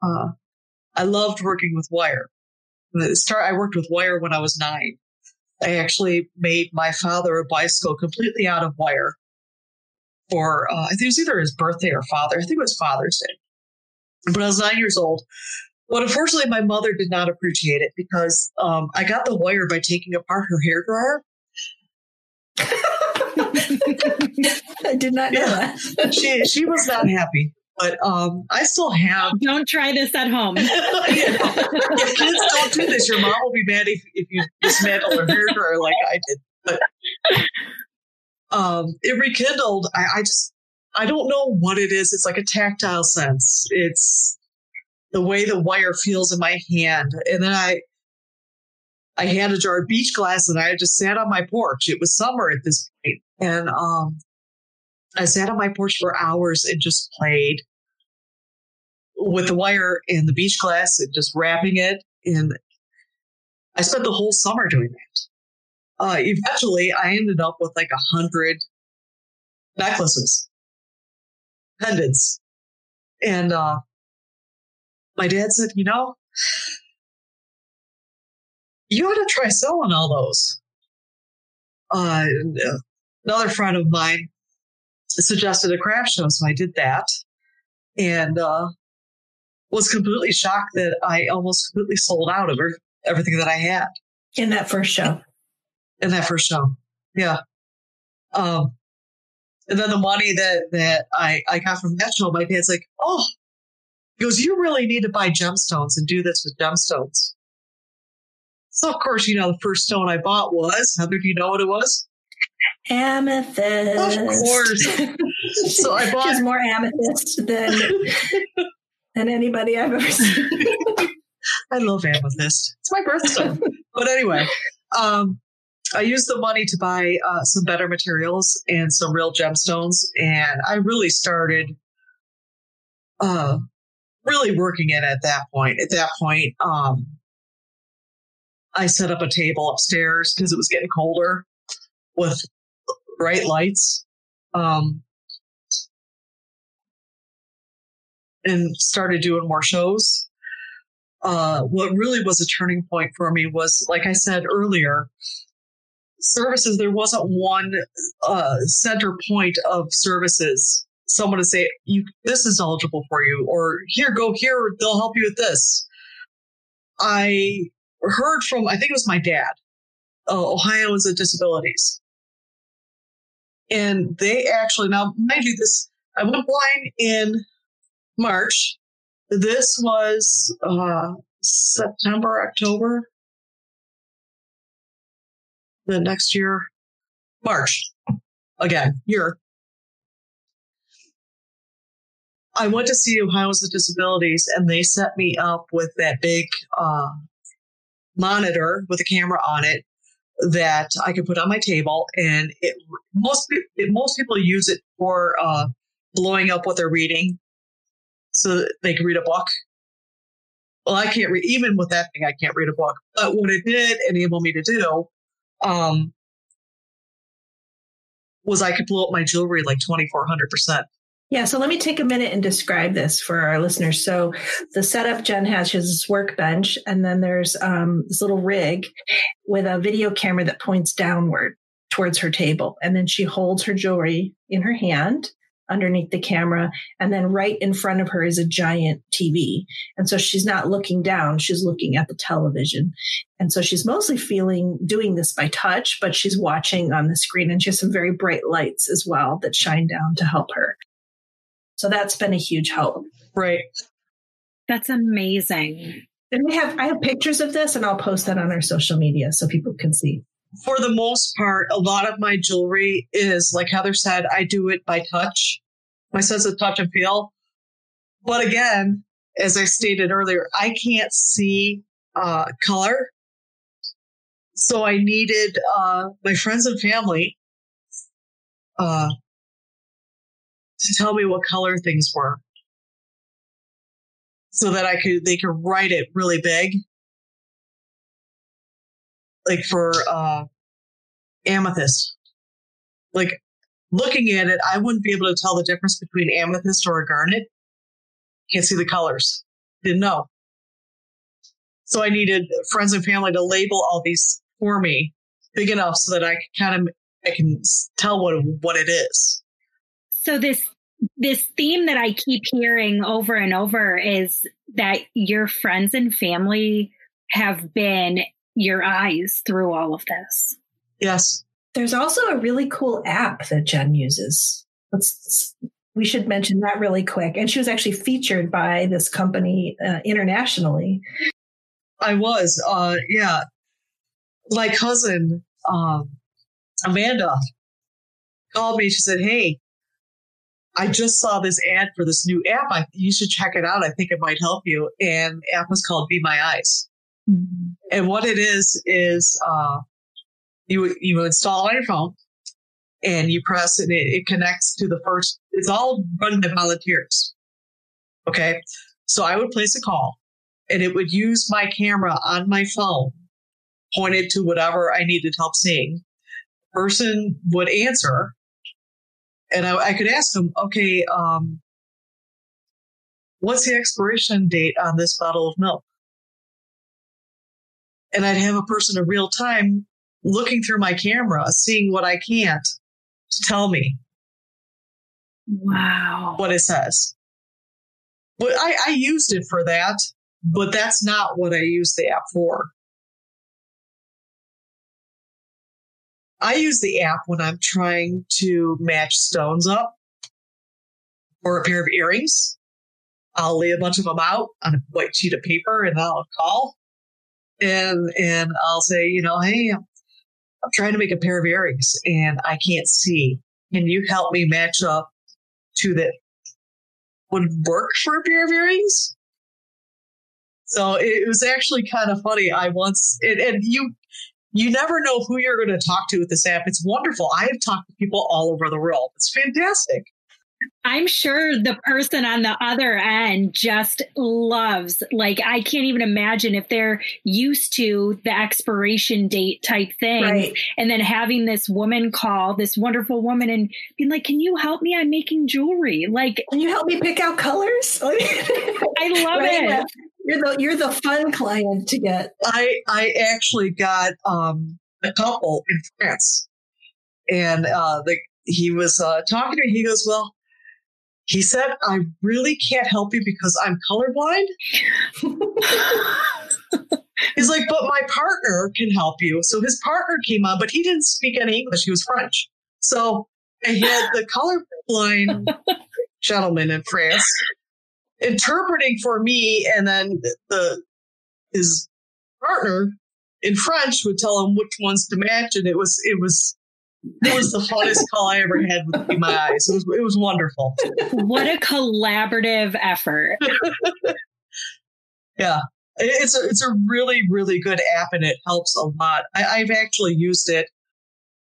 Uh, I loved working with wire. Start. I worked with wire when I was nine. I actually made my father a bicycle completely out of wire for uh, I think it was either his birthday or father. I think it was Father's Day. But I was nine years old. But unfortunately, my mother did not appreciate it because um, I got the wire by taking apart her hair dryer. [laughs] I did not know yeah. that. she she was not happy. But um, I still have. [laughs] Don't try this at home. [laughs] you know, if kids don't do this, your mom will be mad if, if you dismantle her hair dryer like I did. But um, it rekindled. I, I just I don't know what it is. It's like a tactile sense. It's the way the wire feels in my hand. And then I, I had a jar of beach glass and I just sat on my porch. It was summer at this point, And, um, I sat on my porch for hours and just played with the wire and the beach glass and just wrapping it. And I spent the whole summer doing that. Uh, eventually I ended up with like a hundred necklaces, pendants. And, uh, my dad said, you know, you ought to try selling all those. Uh, another friend of mine suggested a craft show, so I did that, and uh, was completely shocked that I almost completely sold out of everything that I had in that first show. In that first show, yeah. Um, and then the money that that I I got from show, my dad's like, "Oh, he goes, You really need to buy gemstones and do this with gemstones. So, of course, you know, the first stone I bought was, Heather, do you know what it was? Amethyst. Of course. [laughs] so I bought. She's more amethyst than, [laughs] than anybody I've ever seen. [laughs] I love amethyst. It's my birthstone. but anyway, um, I used the money to buy uh, some better materials and some real gemstones. And I really started uh, really working it at that point. At that point, um, I set up a table upstairs because it was getting colder with bright lights. Um, and started doing more shows. Uh, what really was a turning point for me was, like I said earlier, services. There wasn't one uh, center point of services someone to say, "You this is eligible for you," or "Here, go here. They'll help you with this." I heard from I think it was my dad, uh, Ohioans with Disabilities, and they actually now mind you this I went blind in March. This was uh, September, October. The next year, March. Again, year I went to see with Disabilities and they set me up with that big uh, monitor with a camera on it that I could put on my table. And it, most, it, most people use it for uh, blowing up what they're reading so they can read a book. Well, I can't read, even with that thing, I can't read a book. But what it did enable me to do um, was I could blow up my jewelry like 2,400%. Yeah, so let me take a minute and describe this for our listeners. So the setup Jen has, she has this workbench, and then there's um, this little rig with a video camera that points downward towards her table. And then she holds her jewelry in her hand underneath the camera. And then right in front of her is a giant TV. And so she's not looking down, she's looking at the television. And so she's mostly feeling doing this by touch, but she's watching on the screen and she has some very bright lights as well that shine down to help her. So that's been a huge help. Right. That's amazing. And we have I have pictures of this and I'll post that on our social media so people can see. For the most part, a lot of my jewelry is like Heather said, I do it by touch. My sense of touch and feel. But again, as I stated earlier, I can't see uh, color. So I needed uh, my friends and family uh, to tell me what color things were so that I could, they could write it really big. Like for uh, amethyst. Like looking at it, I wouldn't be able to tell the difference between amethyst or a garnet. Can't see the colors. Didn't know. So I needed friends and family to label all these for me big enough so that I can kind of I can tell what what it is. So this this theme that I keep hearing over and over is that your friends and family have been your eyes through all of this. Yes. There's also a really cool app that Jen uses. Let's we should mention that really quick. And she was actually featured by this company uh, internationally. I was, uh, yeah. My cousin, um, Amanda, called me. She said, "Hey, I just saw this ad for this new app. I, you should check it out. I think it might help you." And the app was called Be My Eyes. Mm-hmm. And what it is is uh, you you install on your phone, and you press and it, it connects to the first. It's all run by volunteers. Okay, so I would place a call, and it would use my camera on my phone, pointed to whatever I needed help seeing. Person would answer, and I, I could ask them, okay, um, what's the expiration date on this bottle of milk? And I'd have a person in real time looking through my camera, seeing what I can't to tell me. Wow. What it says. But I, I used it for that, but that's not what I use the app for. I use the app when I'm trying to match stones up or a pair of earrings. I'll lay a bunch of them out on a white sheet of paper and I'll call and and I'll say, you know, hey, I'm trying to make a pair of earrings and I can't see. Can you help me match up to that would work for a pair of earrings? So it was actually kind of funny. I once, it, and you, you never know who you're going to talk to with this app. It's wonderful. I have talked to people all over the world. It's fantastic. I'm sure the person on the other end just loves, like, I can't even imagine if they're used to the expiration date type thing. Right. And then having this woman call, this wonderful woman, and being like, Can you help me? I'm making jewelry. Like, Can you help me pick out colors? [laughs] I love right? it. You're the you're the fun client to get. I I actually got um a couple in France. And uh the he was uh, talking to me. He goes, "Well, he said, I really can't help you because I'm colorblind. [laughs] He's like, but my partner can help you. So his partner came on, but he didn't speak any English. He was French. So I had the colorblind [laughs] gentleman in France interpreting for me, and then the his partner in French would tell him which ones to match, and it was it was it was the funnest call I ever had with my eyes. It was it was wonderful. What a collaborative effort. [laughs] yeah. It's a it's a really, really good app and it helps a lot. I, have actually used it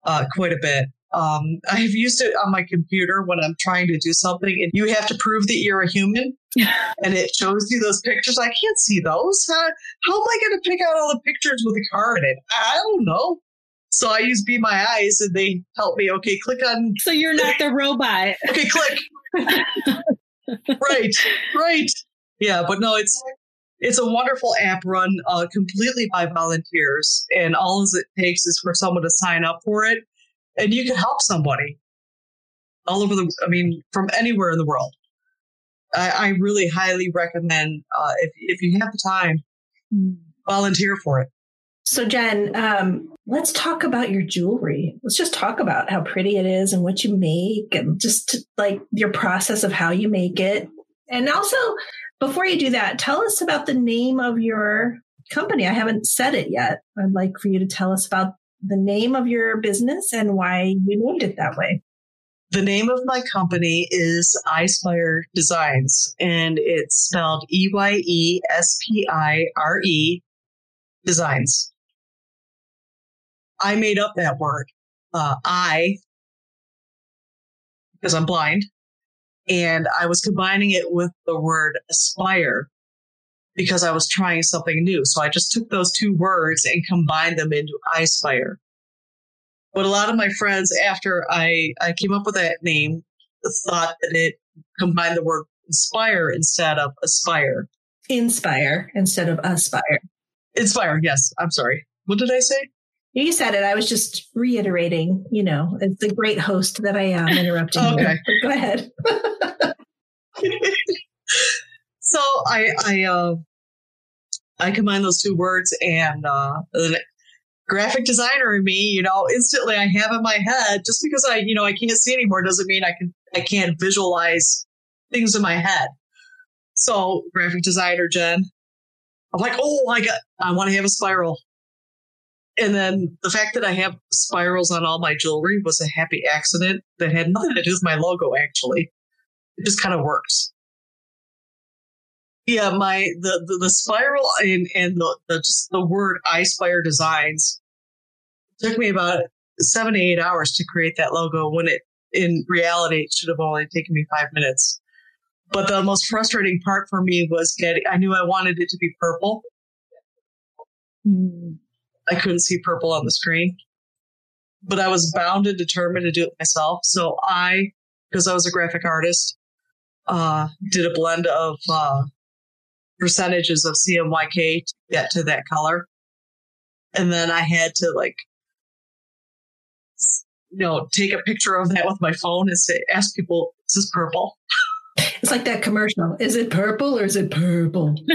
uh, quite a bit. Um, I've used it on my computer when I'm trying to do something and you have to prove that you're a human [laughs] and it shows you those pictures. I can't see those. How, how am I going to pick out all the pictures with a car in it? I don't know. So I use Be My Eyes and they help me. Okay, click on. So you're not the robot. okay, click. [laughs] right, right. Yeah, but no, it's it's a wonderful app run uh, completely by volunteers, and all it takes is for someone to sign up for it, and you can help somebody all over the. I mean, from anywhere in the world. I, I really highly recommend uh, if if you have the time, hmm. volunteer for it. So, Jen, um, let's talk about your jewelry. Let's just talk about how pretty it is and what you make and just like your process of how you make it. And also, before you do that, tell us about the name of your company. I haven't said it yet. I'd like for you to tell us about the name of your business and why you named it that way. The name of my company is Eyespire Designs, and it's spelled E Y E S P I R E Designs. I made up that word. Uh, I, because I'm blind, and I was combining it with the word aspire because I was trying something new. So I just took those two words and combined them into I aspire. But a lot of my friends, after I, I came up with that name, thought that it combined the word inspire instead of aspire. Inspire instead of aspire. Inspire, yes. I'm sorry. What did I say? You said it. I was just reiterating, you know, as the great host that I am interrupting okay. you. Go ahead. [laughs] so I I uh I combine those two words and uh the graphic designer in me, you know, instantly I have in my head just because I, you know, I can't see anymore doesn't mean I can I can't visualize things in my head. So graphic designer Jen, I'm like, oh, I got I want to have a spiral. And then the fact that I have spirals on all my jewelry was a happy accident that had nothing to do with my logo, actually. It just kind of works. Yeah, my the the, the spiral and and the, the just the word Eyespire Designs took me about seven to eight hours to create that logo. When it in reality it should have only taken me five minutes. But the most frustrating part for me was getting. I knew I wanted it to be purple. Mm. I couldn't see purple on the screen, but I was bound and determined to do it myself. So I, because I was a graphic artist, uh, did a blend of uh, percentages of CMYK to get to that color. And then I had to like, you know, take a picture of that with my phone and say, ask people, is this purple? It's like that commercial. Is it purple or is it purple? [laughs]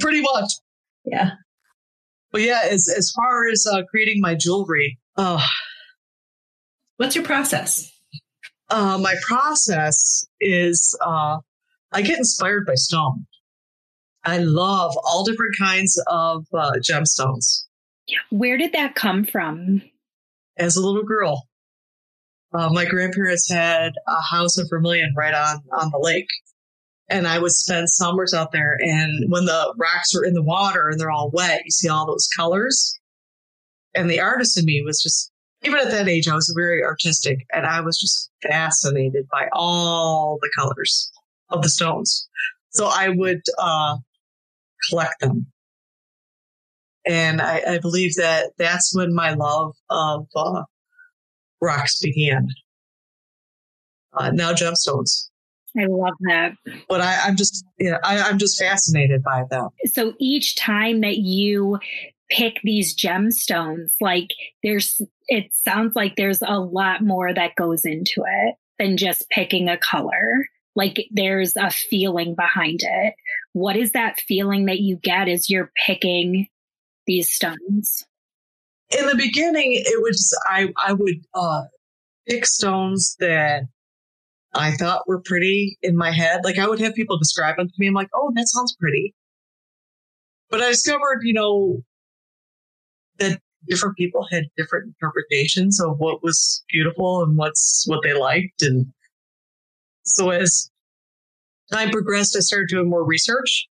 Pretty much. Yeah. Well, yeah, as as far as uh, creating my jewelry, uh, what's your process? Uh, my process is uh, I get inspired by stone. I love all different kinds of uh, gemstones. Where did that come from? As a little girl, uh, my grandparents had a house of Vermilion right on on the lake, and I would spend summers out there. And when the rocks are in the water and they're all wet, you see all those colors. And the artist in me was just, even at that age, I was very artistic and I was just fascinated by all the colors of the stones. So I would uh, collect them. And I, I, believe that that's when my love of uh, rocks began. Uh, now gemstones. I love that. But I, am just, yeah, I, I'm just fascinated by them. So each time that you pick these gemstones, like there's, it sounds like there's a lot more that goes into it than just picking a color. Like there's a feeling behind it. What is that feeling that you get as you're picking these stones? In the beginning, it was, I, I would, uh, pick stones that I thought were pretty in my head. Like I would have people describe them to me. I'm like, oh, that sounds pretty. But I discovered, you know, that different people had different interpretations of what was beautiful and what's what they liked. And so as time progressed, I started doing more research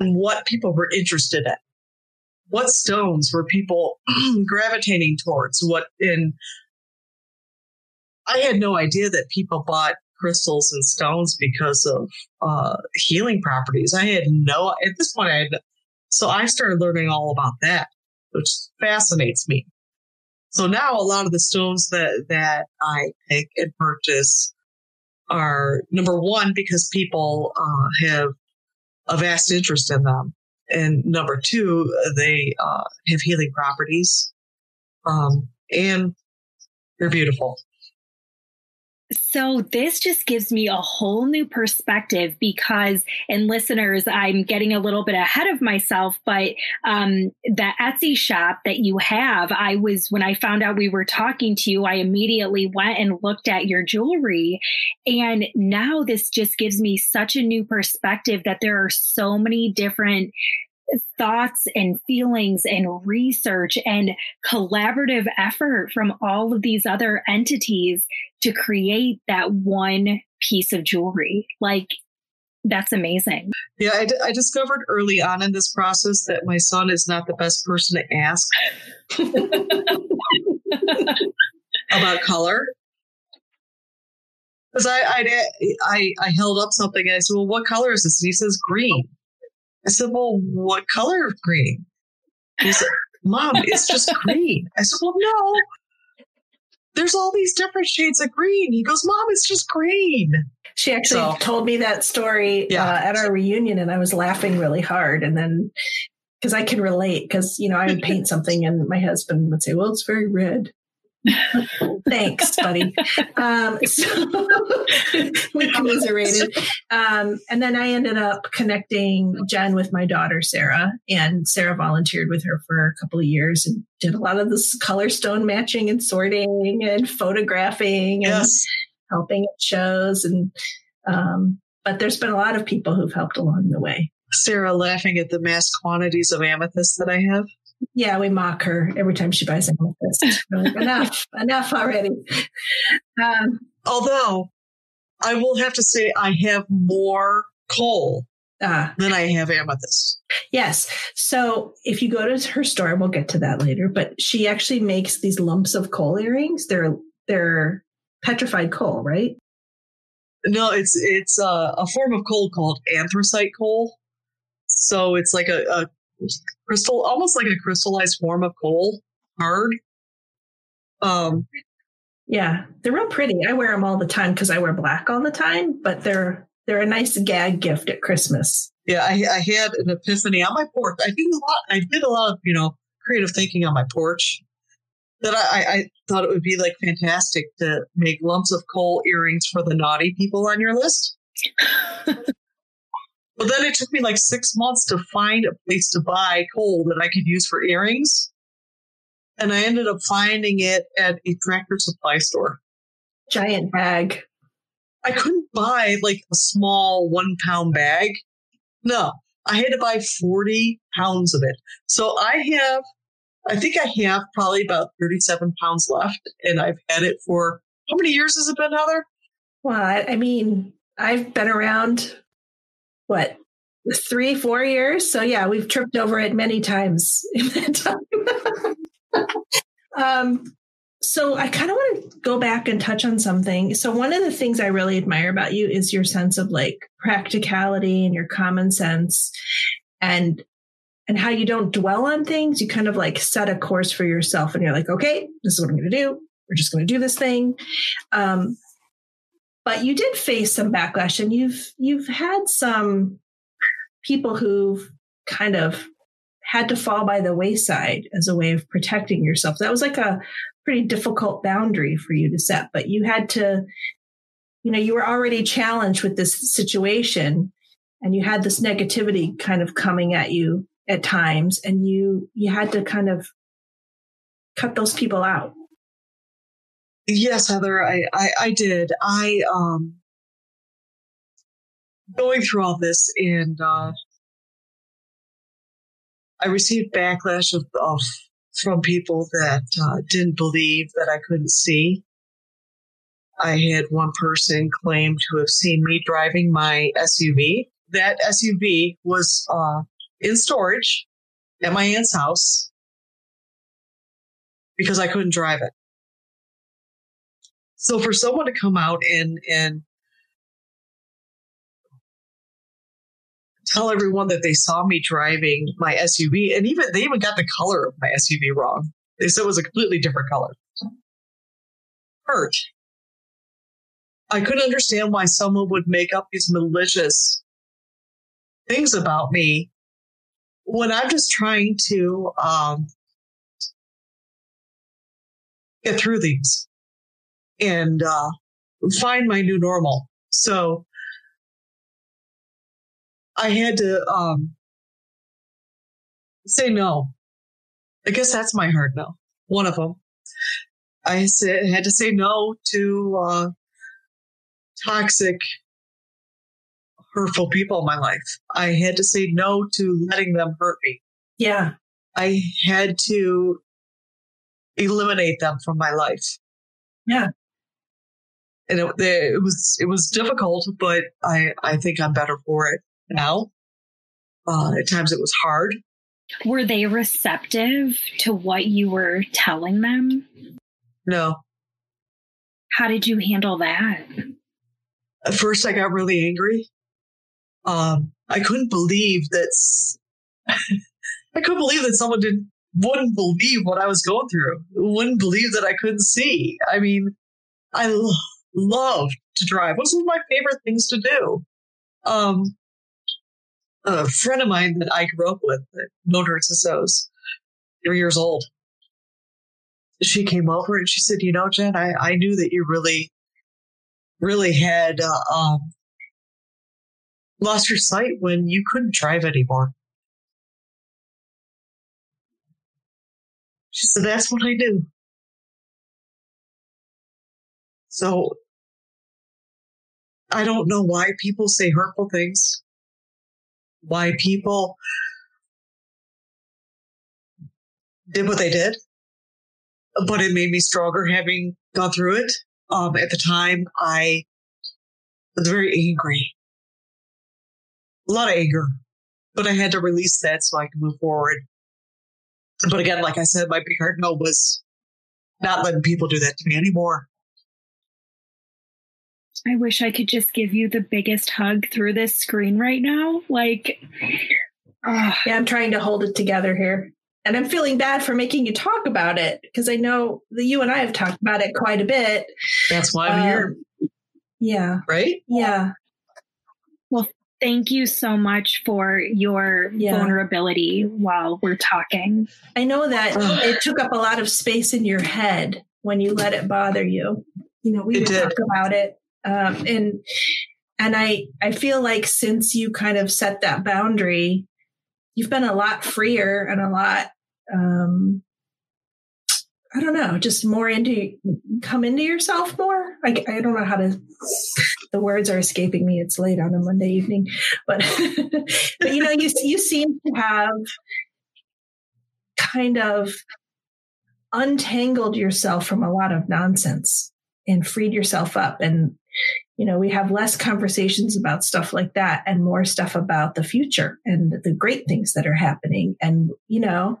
on what people were interested in. What stones were people [clears throat] gravitating towards? What in I had no idea that people bought crystals and stones because of uh, healing properties. I had no, at this point, I had, so I started learning all about that, which fascinates me. So now a lot of the stones that, that I pick and purchase are number one, because people uh, have a vast interest in them. And number two, they uh, have healing properties. Um, and they're beautiful. So this just gives me a whole new perspective because, and listeners, I'm getting a little bit ahead of myself, but um, the Etsy shop that you have, I was, when I found out we were talking to you, I immediately went and looked at your jewelry. And now this just gives me such a new perspective that there are so many different thoughts and feelings and research and collaborative effort from all of these other entities to create that one piece of jewelry. Like, that's amazing. Yeah, I, d- I discovered early on in this process that my son is not the best person to ask [laughs] about color. Because I, I, I, I held up something and I said, Well, what color is this? And he says, Green. I said, Well, what color of green? He said, Mom, it's just green. I said, Well, no. There's all these different shades of green. He goes, Mom, it's just green. She actually so, told me that story yeah. uh, at our reunion, and I was laughing really hard. And then, because I can relate, because you know, I would paint something, and my husband would say, "Well, it's very red." Thanks, buddy. Um, so [laughs] we commiserated. Um, and then I ended up connecting Jen with my daughter, Sarah. And Sarah volunteered with her for a couple of years and did a lot of this color stone matching and sorting and photographing and yes. helping at shows. And, um, but there's been a lot of people who've helped along the way. Sarah laughing at the mass quantities of amethyst that I have. Yeah, we mock her every time she buys amethyst. Like, enough, [laughs] enough already. Um, Although I will have to say, I have more coal uh, than I have amethyst. Yes. So if you go to her store, we'll get to that later. But she actually makes these lumps of coal earrings. They're they're petrified coal, right? No, it's it's a, a form of coal called anthracite coal. So it's like a, a crystal, almost like a crystallized form of coal, hard. Um, yeah, they're real pretty. I wear them all the time because I wear black all the time, but they're they're a nice gag gift at Christmas. Yeah, I, I had an epiphany on my porch. I did a lot. I did a lot of you know creative thinking on my porch. That I, I thought it would be like fantastic to make lumps of coal earrings for the naughty people on your list. [laughs] But then it took me like six months to find a place to buy coal that I could use for earrings. And I ended up finding it at a tractor supply store. Giant bag. I couldn't buy like a small one pound bag. No, I had to buy 40 pounds of it. So I have, I think I have probably about 37 pounds left and I've had it for how many years has it been, Heather? Well, I, I mean, I've been around what three, four years. So yeah, we've tripped over it many times [laughs] in that time. [laughs] um, so I kind of want to go back and touch on something. So one of the things I really admire about you is your sense of like practicality and your common sense and and how you don't dwell on things. You kind of like set a course for yourself and you're like, okay, this is what I'm going to do. We're just going to do this thing. Um, but you did face some backlash and you've you've had some people who've kind of had to fall by the wayside as a way of protecting yourself. That was like a pretty difficult boundary for you to set, but you had to, you know, you were already challenged with this situation and you had this negativity kind of coming at you at times and you you had to kind of cut those people out Yes, Heather, I, I, I did. I, um, going through all this and, uh, I received backlash of, of from people that uh, didn't believe that I couldn't see. I had one person claim to have seen me driving my SUV. That SUV was uh, in storage at my aunt's house because I couldn't drive it. So for someone to come out and and tell everyone that they saw me driving my SUV, and even they even got the color of my SUV wrong. They said it was a completely different color. Hurt. I couldn't understand why someone would make up these malicious things about me when I'm just trying to um, get through these and uh, find my new normal. So I had to um, say no. I guess that's my hard no. One of them. I said, had to say no to uh, toxic, hurtful people in my life. I had to say no to letting them hurt me. Yeah. I had to eliminate them from my life. Yeah. And it, it was it was difficult, but I I think I'm better for it now. Uh, at times it was hard. Were they receptive to what you were telling them? No. How did you handle that? At first, I got really angry. Um, I couldn't believe that. [laughs] I couldn't believe that someone didn't wouldn't believe what I was going through. Wouldn't believe that I couldn't see. I mean, I lo- love to drive. It was one of my favorite things to do. Um, a friend of mine that I grew up with, known her three years old. She came over and she said, "You know, Jen, I, I knew that you really, really had uh, um, lost your sight when you couldn't drive anymore." She said, "That's what I do." So I don't know why people say hurtful things why people did what they did, but it made me stronger having gone through it. Um, at the time, I was very angry, a lot of anger, but I had to release that so I could move forward. But again, like I said, my big hard no was not letting people do that to me anymore. I wish I could just give you the biggest hug through this screen right now. Like, yeah, I'm trying to hold it together here. And I'm feeling bad for making you talk about it because I know that you and I have talked about it quite a bit. That's why I'm um, here. Yeah. Right? Yeah. Well, thank you so much for your yeah. vulnerability while we're talking. I know that it took up a lot of space in your head when you let it bother you. You know, we talk about it um, and and I I feel like since you kind of set that boundary, you've been a lot freer and a lot um, I don't know, just more into come into yourself more. I, I don't know how to. The words are escaping me. It's late on a Monday evening, but [laughs] but you know, you you seem to have kind of untangled yourself from a lot of nonsense and freed yourself up and you know, we have less conversations about stuff like that and more stuff about the future and the great things that are happening. And, you know,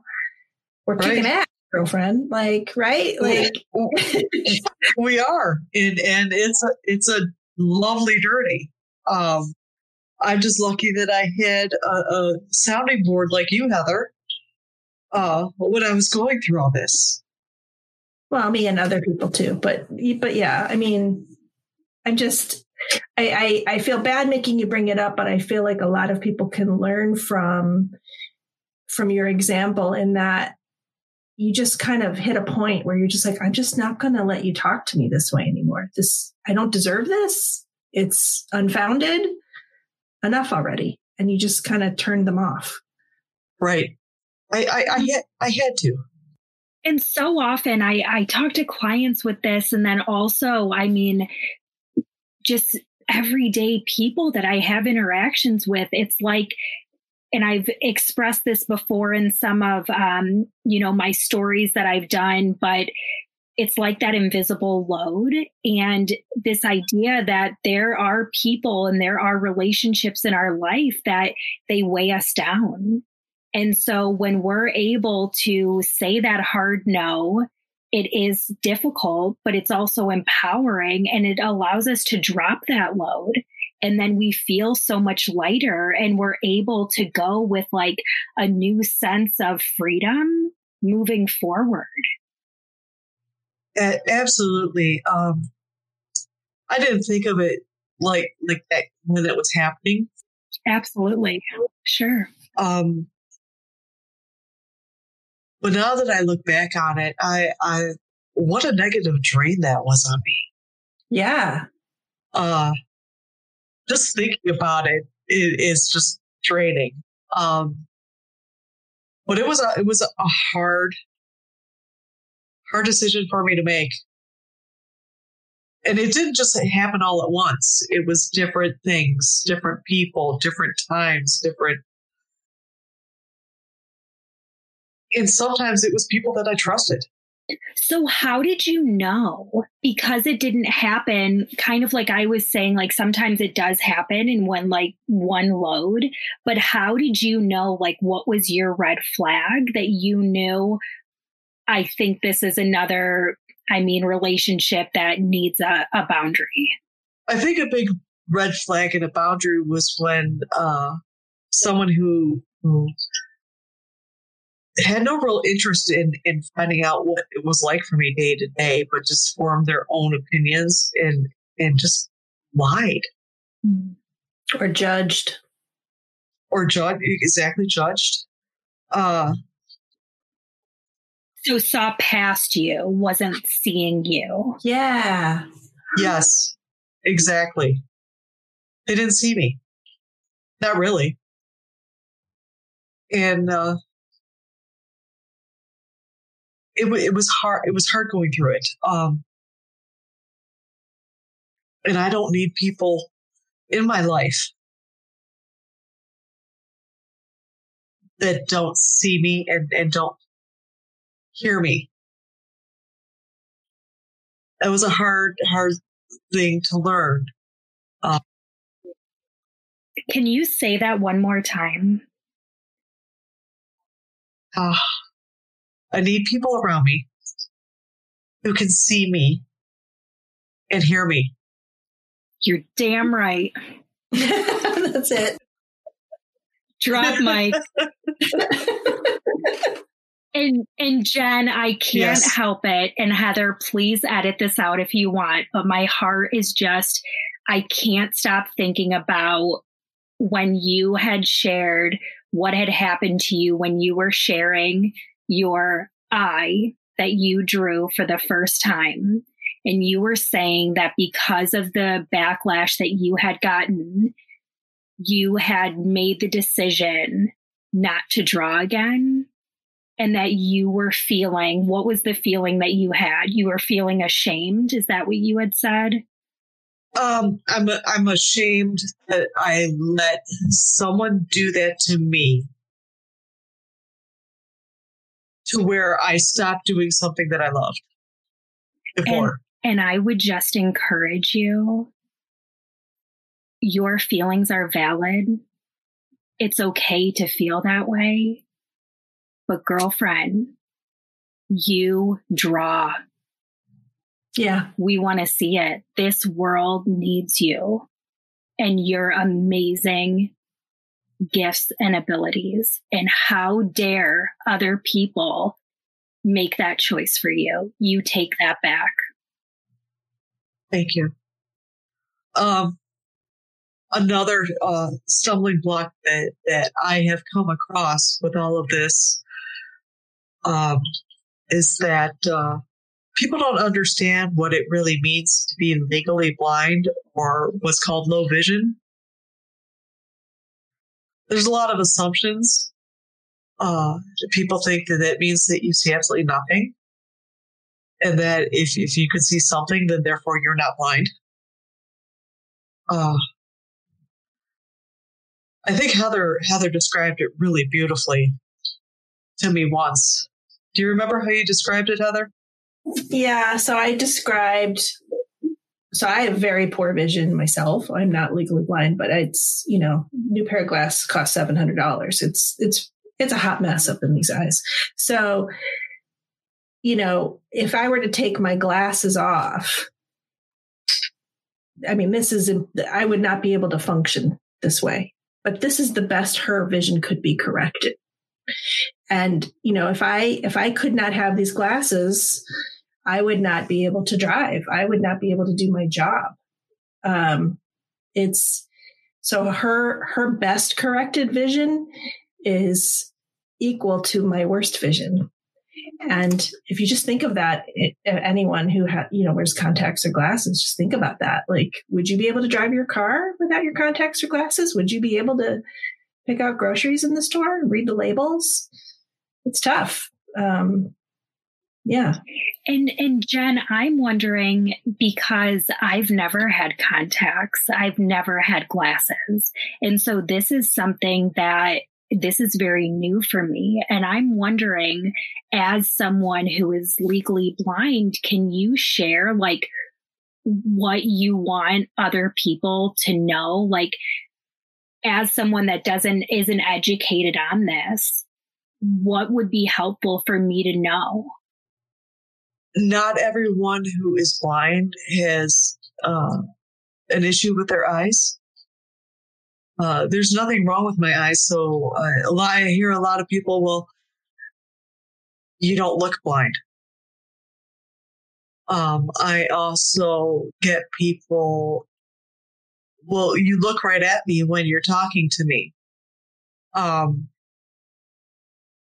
we're right. kicking ass, girlfriend. Like, right? Like [laughs] we are. And and it's a it's a lovely journey. Um I'm just lucky that I had a, a sounding board like you, Heather, uh, when I was going through all this. Well, me and other people too, but but yeah, I mean, I'm just I, I, I feel bad making you bring it up, but I feel like a lot of people can learn from from your example in that you just kind of hit a point where you're just like, I'm just not going to let you talk to me this way anymore. This I don't deserve this. It's unfounded. Enough already, and you just kind of turned them off. Right. I I, I had I had to. And so often I, I talk to clients with this. And then also, I mean, just everyday people that I have interactions with. It's like, and I've expressed this before in some of, um, you know, my stories that I've done, but it's like that invisible load and this idea that there are people and there are relationships in our life that they weigh us down. And so when we're able to say that hard no it is difficult, but it's also empowering and it allows us to drop that load. And then we feel so much lighter and we're able to go with like a new sense of freedom moving forward. Absolutely. Um, I didn't think of it like like that when it was happening. Absolutely. Sure. Um, but now that I look back on it, I, I, what a negative drain that was on me. Yeah. Uh, just thinking about it, it is just draining. Um, but it was a, it was a hard, hard decision for me to make. and it didn't just happen all at once. It was different things, different people, different times, different. And sometimes it was people that I trusted. So, how did you know? Because it didn't happen, kind of like I was saying, like sometimes it does happen in one, like one load. But how did you know, like, what was your red flag that you knew? I think this is another, I mean, relationship that needs a, a boundary. I think a big red flag and a boundary was when uh, someone who, who had no real interest in in finding out what it was like for me day to day, but just formed their own opinions and and just lied or judged or judged exactly judged. Uh, so saw past you, wasn't seeing you. Yeah. Yes, exactly. They didn't see me. Not really. And uh, it, it was hard. It was hard going through it. Um, and I don't need people in my life that don't see me and, and don't hear me. That was a hard, hard thing to learn. Um, Can you say that one more time? Uh, I need people around me who can see me and hear me. You're damn right. [laughs] That's it. Drop [laughs] mic. and and Jen, I can't yes. help it. And Heather, please edit this out if you want. But my heart is just I can't stop thinking about when you had shared what had happened to you when you were sharing your eye that you drew for the first time. And you were saying that because of the backlash that you had gotten, you had made the decision not to draw again. And that you were feeling, what was the feeling that you had? You were feeling ashamed. Is that what you had said? Um, I'm, I'm ashamed that I let someone do that to me to where I stopped doing something that I loved before. And, and I would just encourage you your feelings are valid. It's okay to feel that way. But girlfriend, you draw. Yeah. We want to see it. This world needs you and you're amazing gifts and abilities and how dare other people make that choice for you? You take that back. Thank you. Um another uh, stumbling block that that i have come across with all of this um is that uh people don't understand what it really means to be legally blind or what's called low vision there's a lot of assumptions. Uh, people think that that means that you see absolutely nothing. And that if, if you can see something, then therefore you're not blind. Uh, I think Heather, Heather described it really beautifully to me once. Do you remember how you described it, Heather? Yeah. So I described so I have very poor vision myself. I'm not legally blind, but it's, you know, new pair of glasses cost $700. It's, it's, it's a hot mess up in these eyes. So, you know, if I were to take my glasses off, I mean, this is, I would not be able to function this way, but this is the best her vision could be corrected. And, you know, if I, if I could not have these glasses, I would not be able to drive. I would not be able to do my job. Um, it's so her her best corrected vision is equal to my worst vision. And if you just think of that, it, anyone who ha, you know wears contacts or glasses, just think about that. Like, would you be able to drive your car without your contacts or glasses? Would you be able to pick out groceries in the store and read the labels? It's tough. Um, Yeah. And and Jen, I'm wondering because I've never had contacts, I've never had glasses. And so this is something that this is very new for me. And I'm wondering, as someone who is legally blind, can you share like what you want other people to know? Like, as someone that doesn't, isn't educated on this, what would be helpful for me to know? Not everyone who is blind has uh, an issue with their eyes. Uh, there's nothing wrong with my eyes. So uh, I hear a lot of people, well, you don't look blind. Um, I also get people, well, you look right at me when you're talking to me. Um,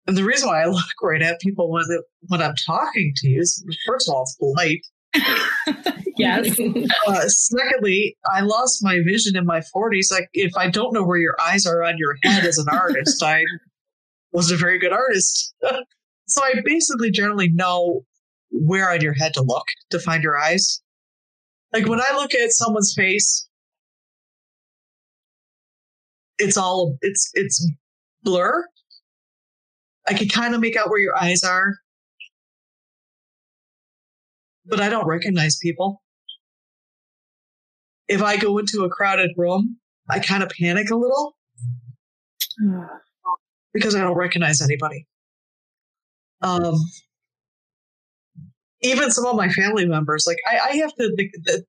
and the reason why I look right at people when, when I'm talking to you is, first of all, it's polite. [laughs] yes. Uh, secondly, I lost my vision in my 40s. Like, if I don't know where your eyes are on your head as an artist, I wasn't a very good artist. [laughs] so I basically generally know where on your head to look to find your eyes. Like when I look at someone's face, it's all it's it's blur. I can kind of make out where your eyes are, but I don't recognize people. If I go into a crowded room, I kind of panic a little because I don't recognize anybody. Um, even some of my family members, like I, I have to,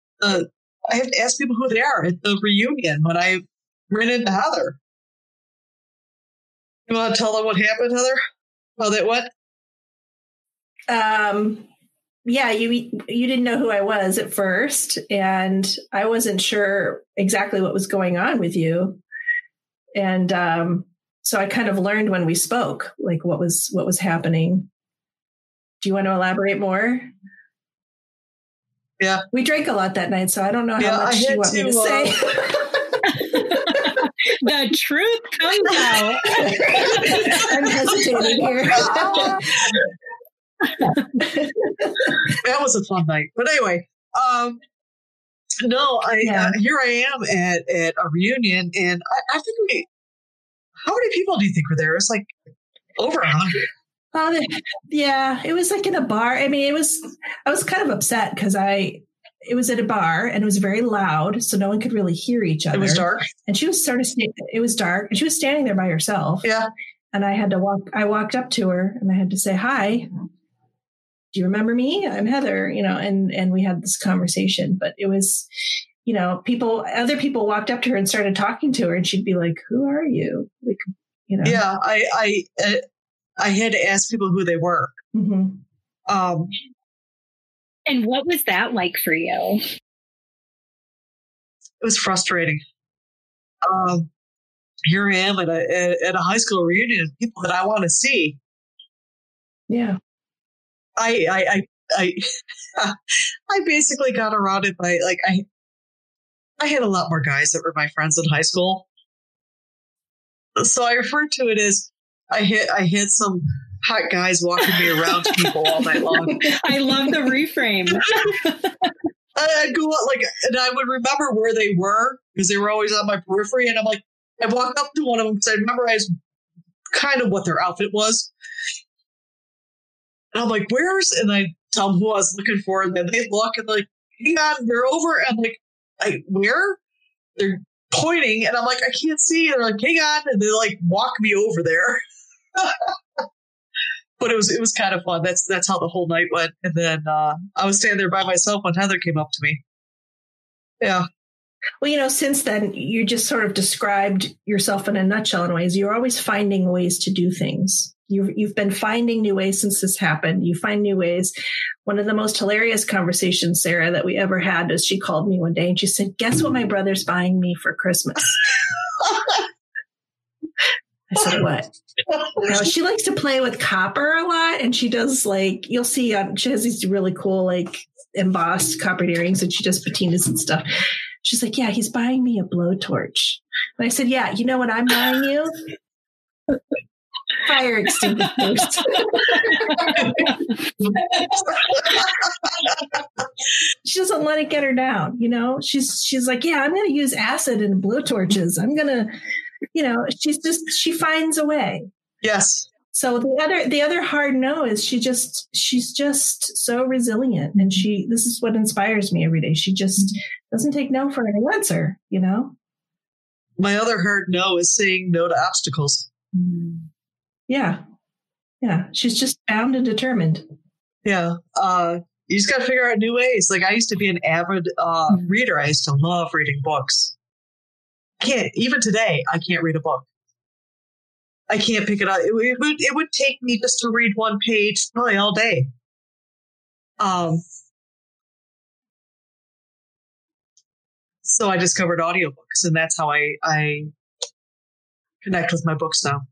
I have to ask people who they are at the reunion when I ran into Heather. You want to tell them what happened, Heather? How that what? Um, yeah, you you didn't know who I was at first, and I wasn't sure exactly what was going on with you, and um, so I kind of learned when we spoke, like what was what was happening. Do you want to elaborate more? Yeah, we drank a lot that night, so I don't know how yeah, much you want to, me to uh, say. [laughs] the truth comes out. [laughs] I'm hesitating here. that was a fun night. But anyway, um, no, I yeah. uh, here I am at at a reunion, and I, I, think we. How many people do you think were there? It's like over a hundred. Oh, yeah, it was like in a bar. I mean, it was. I was kind of upset because I. It was at a bar and it was very loud, so no one could really hear each other. It was dark, and she was sort of. It was dark, and she was standing there by herself. Yeah, and I had to walk. I walked up to her and I had to say hi. Do you remember me? I'm Heather. You know, and and we had this conversation, but it was, you know, people. Other people walked up to her and started talking to her, and she'd be like, "Who are you?" Like, you know. Yeah, I I uh, I had to ask people who they were. Mm-hmm. Um, and what was that like for you? It was frustrating. Um, here I am at a at a high school reunion, people that I want to see. Yeah, I I I I, [laughs] I basically got around it by like I I had a lot more guys that were my friends in high school, so I referred to it as I hit I hit some hot guys walking me around people all night long. [laughs] I love the reframe. [laughs] I'd go out like, and I would remember where they were because they were always on my periphery, and I'm like, I walk up to one of them because I memorized kind of what their outfit was, and I'm like, "Where's?" And I tell them who I was looking for, and then they look and like, "Hang on, they're over," and I'm like, "I where?" They're pointing, and I'm like, "I can't see." They're like, "Hang on," and they like walk me over there. [laughs] but it was it was kind of fun. That's that's how the whole night went. And then uh, I was standing there by myself when Heather came up to me. Yeah. Well, you know, since then you just sort of described yourself in a nutshell in ways. You're always finding ways to do things. You've you've been finding new ways since this happened. You find new ways. One of the most hilarious conversations, Sarah, that we ever had is she called me one day and she said, "Guess what my brother's buying me for Christmas." [laughs] I said, [laughs] what? know, she likes to play with copper a lot and she does like, you'll see, um, she has these really cool, like embossed copper earrings and she does patinas and stuff. She's like, yeah, he's buying me a blowtorch. And I said, yeah, you know what I'm buying you? [laughs] fire extinguishers. [laughs] she doesn't let it get her down. You know, she's she's like, yeah, I'm going to use acid and blowtorches. I'm going to, you know, she's just she finds a way. Yes. So the other the other hard no is she just she's just so resilient and she this is what inspires me every day. She just doesn't take no for an answer, you know? My other hard no is saying no to obstacles. Yeah. Yeah. She's just bound and determined. Yeah. Uh you just gotta figure out new ways. Like I used to be an avid uh Mhm. reader. I used to love reading books. Can't even today I can't read a book. I can't pick it up. It, would- it would it would take me just to read one page probably all day. Um so I discovered audiobooks and that's how I I connect with my books now.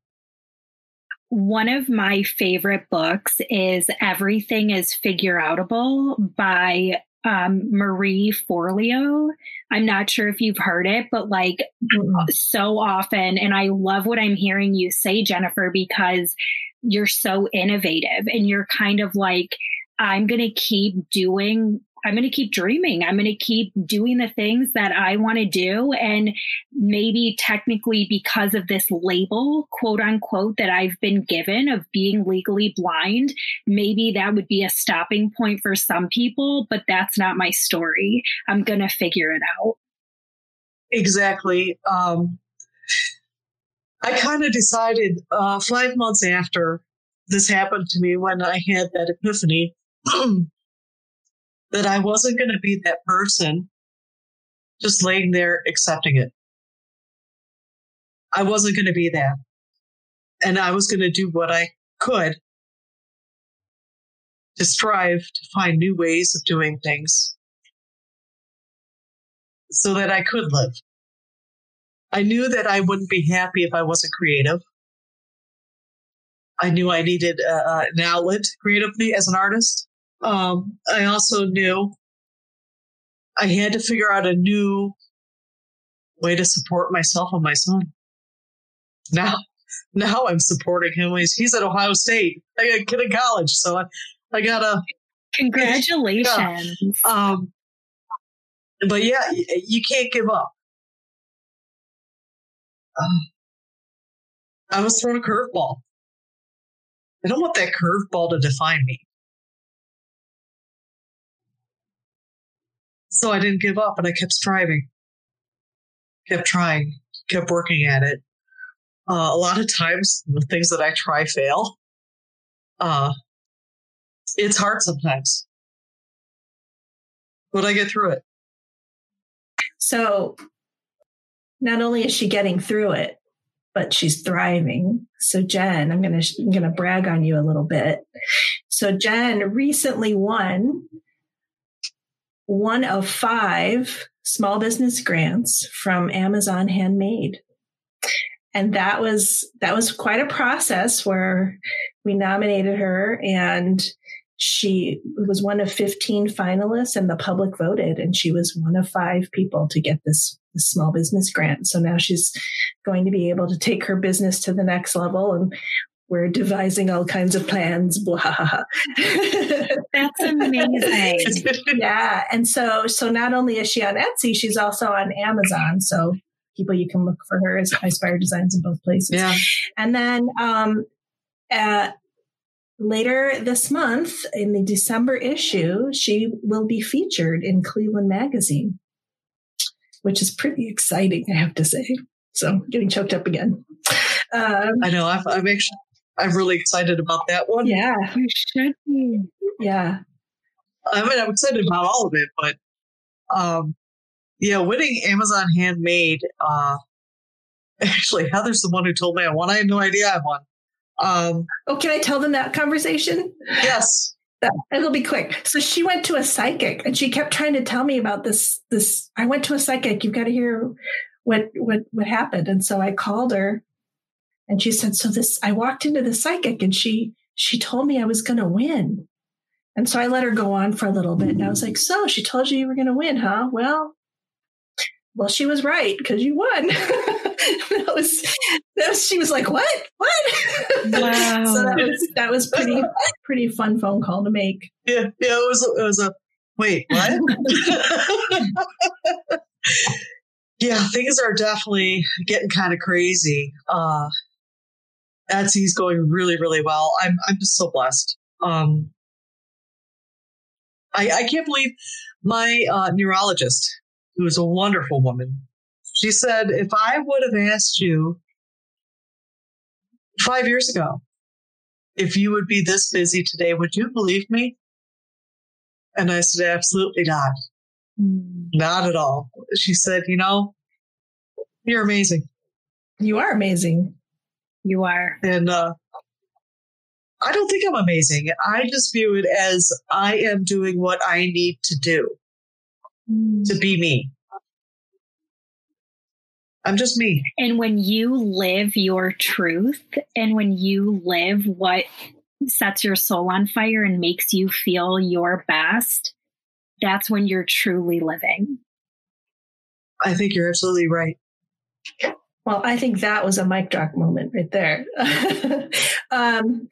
One of my favorite books is Everything is Figure Outable by um, Marie Forleo. I'm not sure if you've heard it, but like Mm-mm. so often, and I love what I'm hearing you say, Jennifer, because you're so innovative and you're kind of like, I'm going to keep doing. I'm going to keep dreaming. I'm going to keep doing the things that I want to do. And maybe technically because of this label, quote unquote, that I've been given of being legally blind, maybe that would be a stopping point for some people, but that's not my story. I'm going to figure it out. Exactly. Um, I kind of decided uh, five months after this happened to me when I had that epiphany [clears throat] that I wasn't going to be that person just laying there accepting it. I wasn't going to be that. And I was going to do what I could to strive to find new ways of doing things so that I could live. I knew that I wouldn't be happy if I wasn't creative. I knew I needed uh, an outlet creatively as an artist. Um, I also knew I had to figure out a new way to support myself and my son. Now, [laughs] now I'm supporting him. He's, he's at Ohio State. I got a kid in college, so I, I gotta Congratulations. um, but yeah, you can't give up. Um, I was thrown a curveball. I don't want that curveball to define me. So I didn't give up and I kept striving, kept trying, kept working at it. Uh, a lot of times, the things that I try fail. Uh, it's hard sometimes, but I get through it. So not only is she getting through it, but she's thriving. So Jen, I'm going to I'm going to brag on you a little bit. So Jen recently won one of five small business grants from Amazon Handmade. And that was that was quite a process where we nominated her and she was one of 15 finalists and the public voted and she was one of five people to get this, this small business grant so now she's going to be able to take her business to the next level and we're devising all kinds of plans blah. [laughs] That's amazing. [laughs] yeah and so so not only is she on etsy she's also on amazon so people you can look for her as iSpire Designs in both places yeah. and then um, uh, later this month, in the December issue, she will be featured in Cleveland Magazine, which is pretty exciting, I have to say. So getting choked up again. Um, I know. I'm, I'm actually, I'm really excited about that one. yeah, You should be. yeah. I mean, I'm excited about all of it, but, um, yeah, winning Amazon Handmade, uh, [laughs] actually, Heather's the one who told me I won. I had no idea I won. Um, Oh, can I tell them that conversation? yes. That- It'll be quick. So she went to a psychic and she kept trying to tell me about this. This I went to a psychic. You've got to hear what what what happened. And so I called her, and she said, "So this." I walked into the psychic, and she she told me I was going to win. And so I let her go on for a little bit, and I was like, "So she told you you were going to win, huh? Well." well, she was right because you won. [laughs] that was that was she was like, what, what? Wow. [laughs] so that was that was pretty pretty fun phone call to make. Yeah, yeah, it was it was a wait, what? [laughs] yeah, things are definitely getting kind of crazy. Uh, Etsy's going really, really well. I'm I'm just so blessed. Um, I I can't believe my uh, neurologist, who is a wonderful woman, she said if I would have asked you five years ago if you would be this busy today, would you believe me? And I said, absolutely not. Mm. Not at all. She said, you know, you're amazing. You are amazing. You are. And uh, I don't think I'm amazing. I just view it as I am doing what I need to do mm. to be me. I'm just me. And when you live your truth and when you live what sets your soul on fire and makes you feel your best, that's when you're truly living. I think you're absolutely right. Well, I think that was a mic drop moment right there. [laughs] um,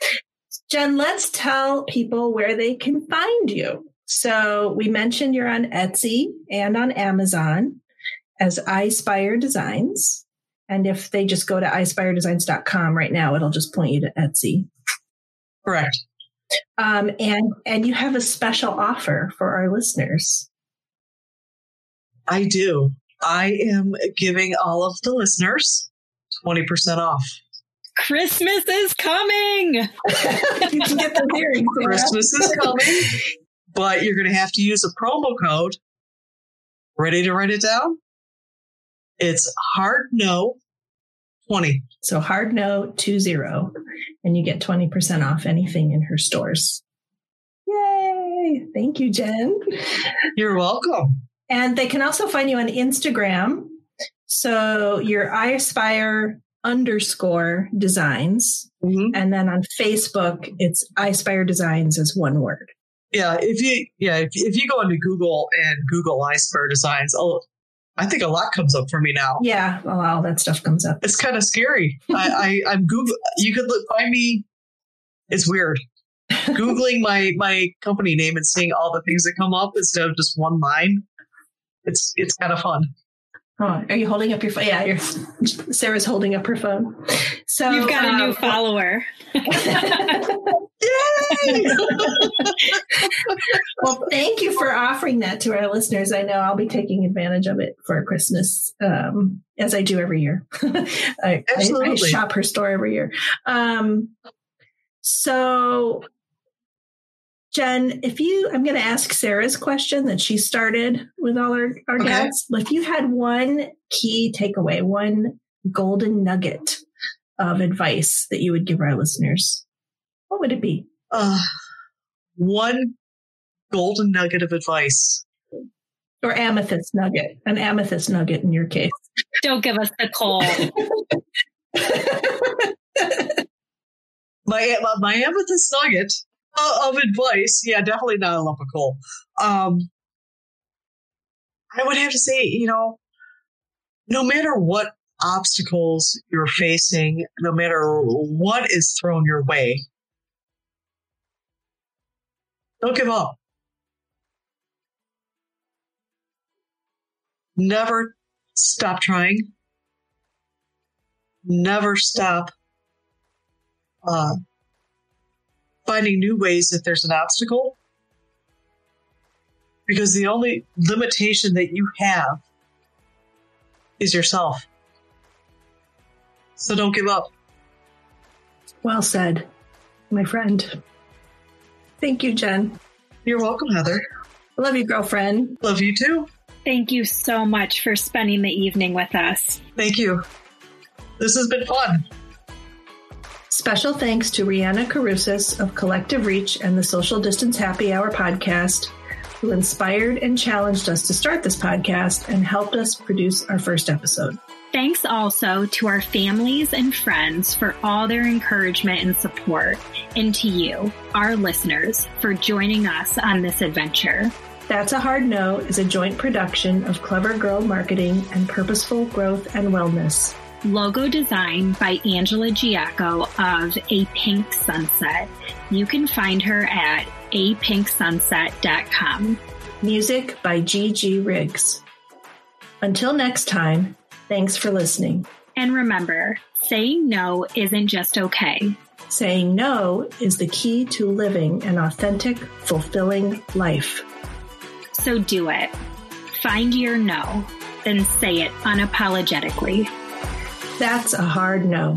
Jen, let's tell people where they can find you. So we mentioned you're on Etsy and on Amazon as iSpire Designs. And if they just go to ispiredesigns.com right now, it'll just point you to Etsy. Correct. Um, and and you have a special offer for our listeners. I do. I am giving all of the listeners 20% off. Christmas is coming. [laughs] you can get the earrings. Christmas is coming, but you're going to have to use a promo code. Ready to write it down? It's hard no 20. So hard no 20 and you get 20% off anything in her stores. Yay! Thank you, Jen. You're welcome. And they can also find you on Instagram. So your I aspire underscore designs. Mm-hmm. And then on Facebook, it's I aspire designs as one word. Yeah. If you, yeah, if, if you go into Google and Google I aspire designs, I'll, I think a lot comes up for me now. Yeah, well, all that stuff comes up. It's kind of scary. [laughs] I, I, am Google. You could look, find me. It's weird. [laughs] Googling my my company name and seeing all the things that come up instead of just one line. It's it's kind of fun. Oh, are you holding up your phone? Yeah, Sarah's holding up her phone. So you've got um, a new um, follower. [laughs] well, thank you for offering that to our listeners. I know I'll be taking advantage of it for Christmas, um, as I do every year. [laughs] I, I, I, shop her store every year. Um, so Jen, if you, I'm going to ask Sarah's question that she started with all our, our okay. guests. If you had one key takeaway, one golden nugget of advice that you would give our listeners, what would it be? Uh, one golden nugget of advice. Or amethyst nugget, an amethyst nugget in your case. Don't give us the call. [laughs] my, my amethyst nugget of advice, yeah, definitely not a lump of coal. Um, I would have to say, you know, no matter what obstacles you're facing, no matter what is thrown your way, don't give up. Never stop trying. Never stop uh, finding new ways if there's an obstacle. Because the only limitation that you have is yourself. So don't give up. Well said, my friend. Thank you, Jen. You're welcome, Heather. Love you, girlfriend. Love you too. Thank you so much for spending the evening with us. Thank you. This has been fun. Special thanks to Rihanna Carusis of Collective Reach and the Social Distance Happy Hour podcast, who inspired and challenged us to start this podcast and helped us produce our first episode. Thanks also to our families and friends for all their encouragement and support, and to you, our listeners, for joining us on this adventure. That's a Hard No is a joint production of Clever Girl Marketing and Purposeful Growth and Wellness. Logo design by Angela Giacco of A Pink Sunset. You can find her at apinksunset.com. Music by G.G. Riggs. Until next time, thanks for listening. And remember, saying no isn't just okay. Saying no is the key to living an authentic, fulfilling life. So do it. Find your no, then say it unapologetically. That's a hard no.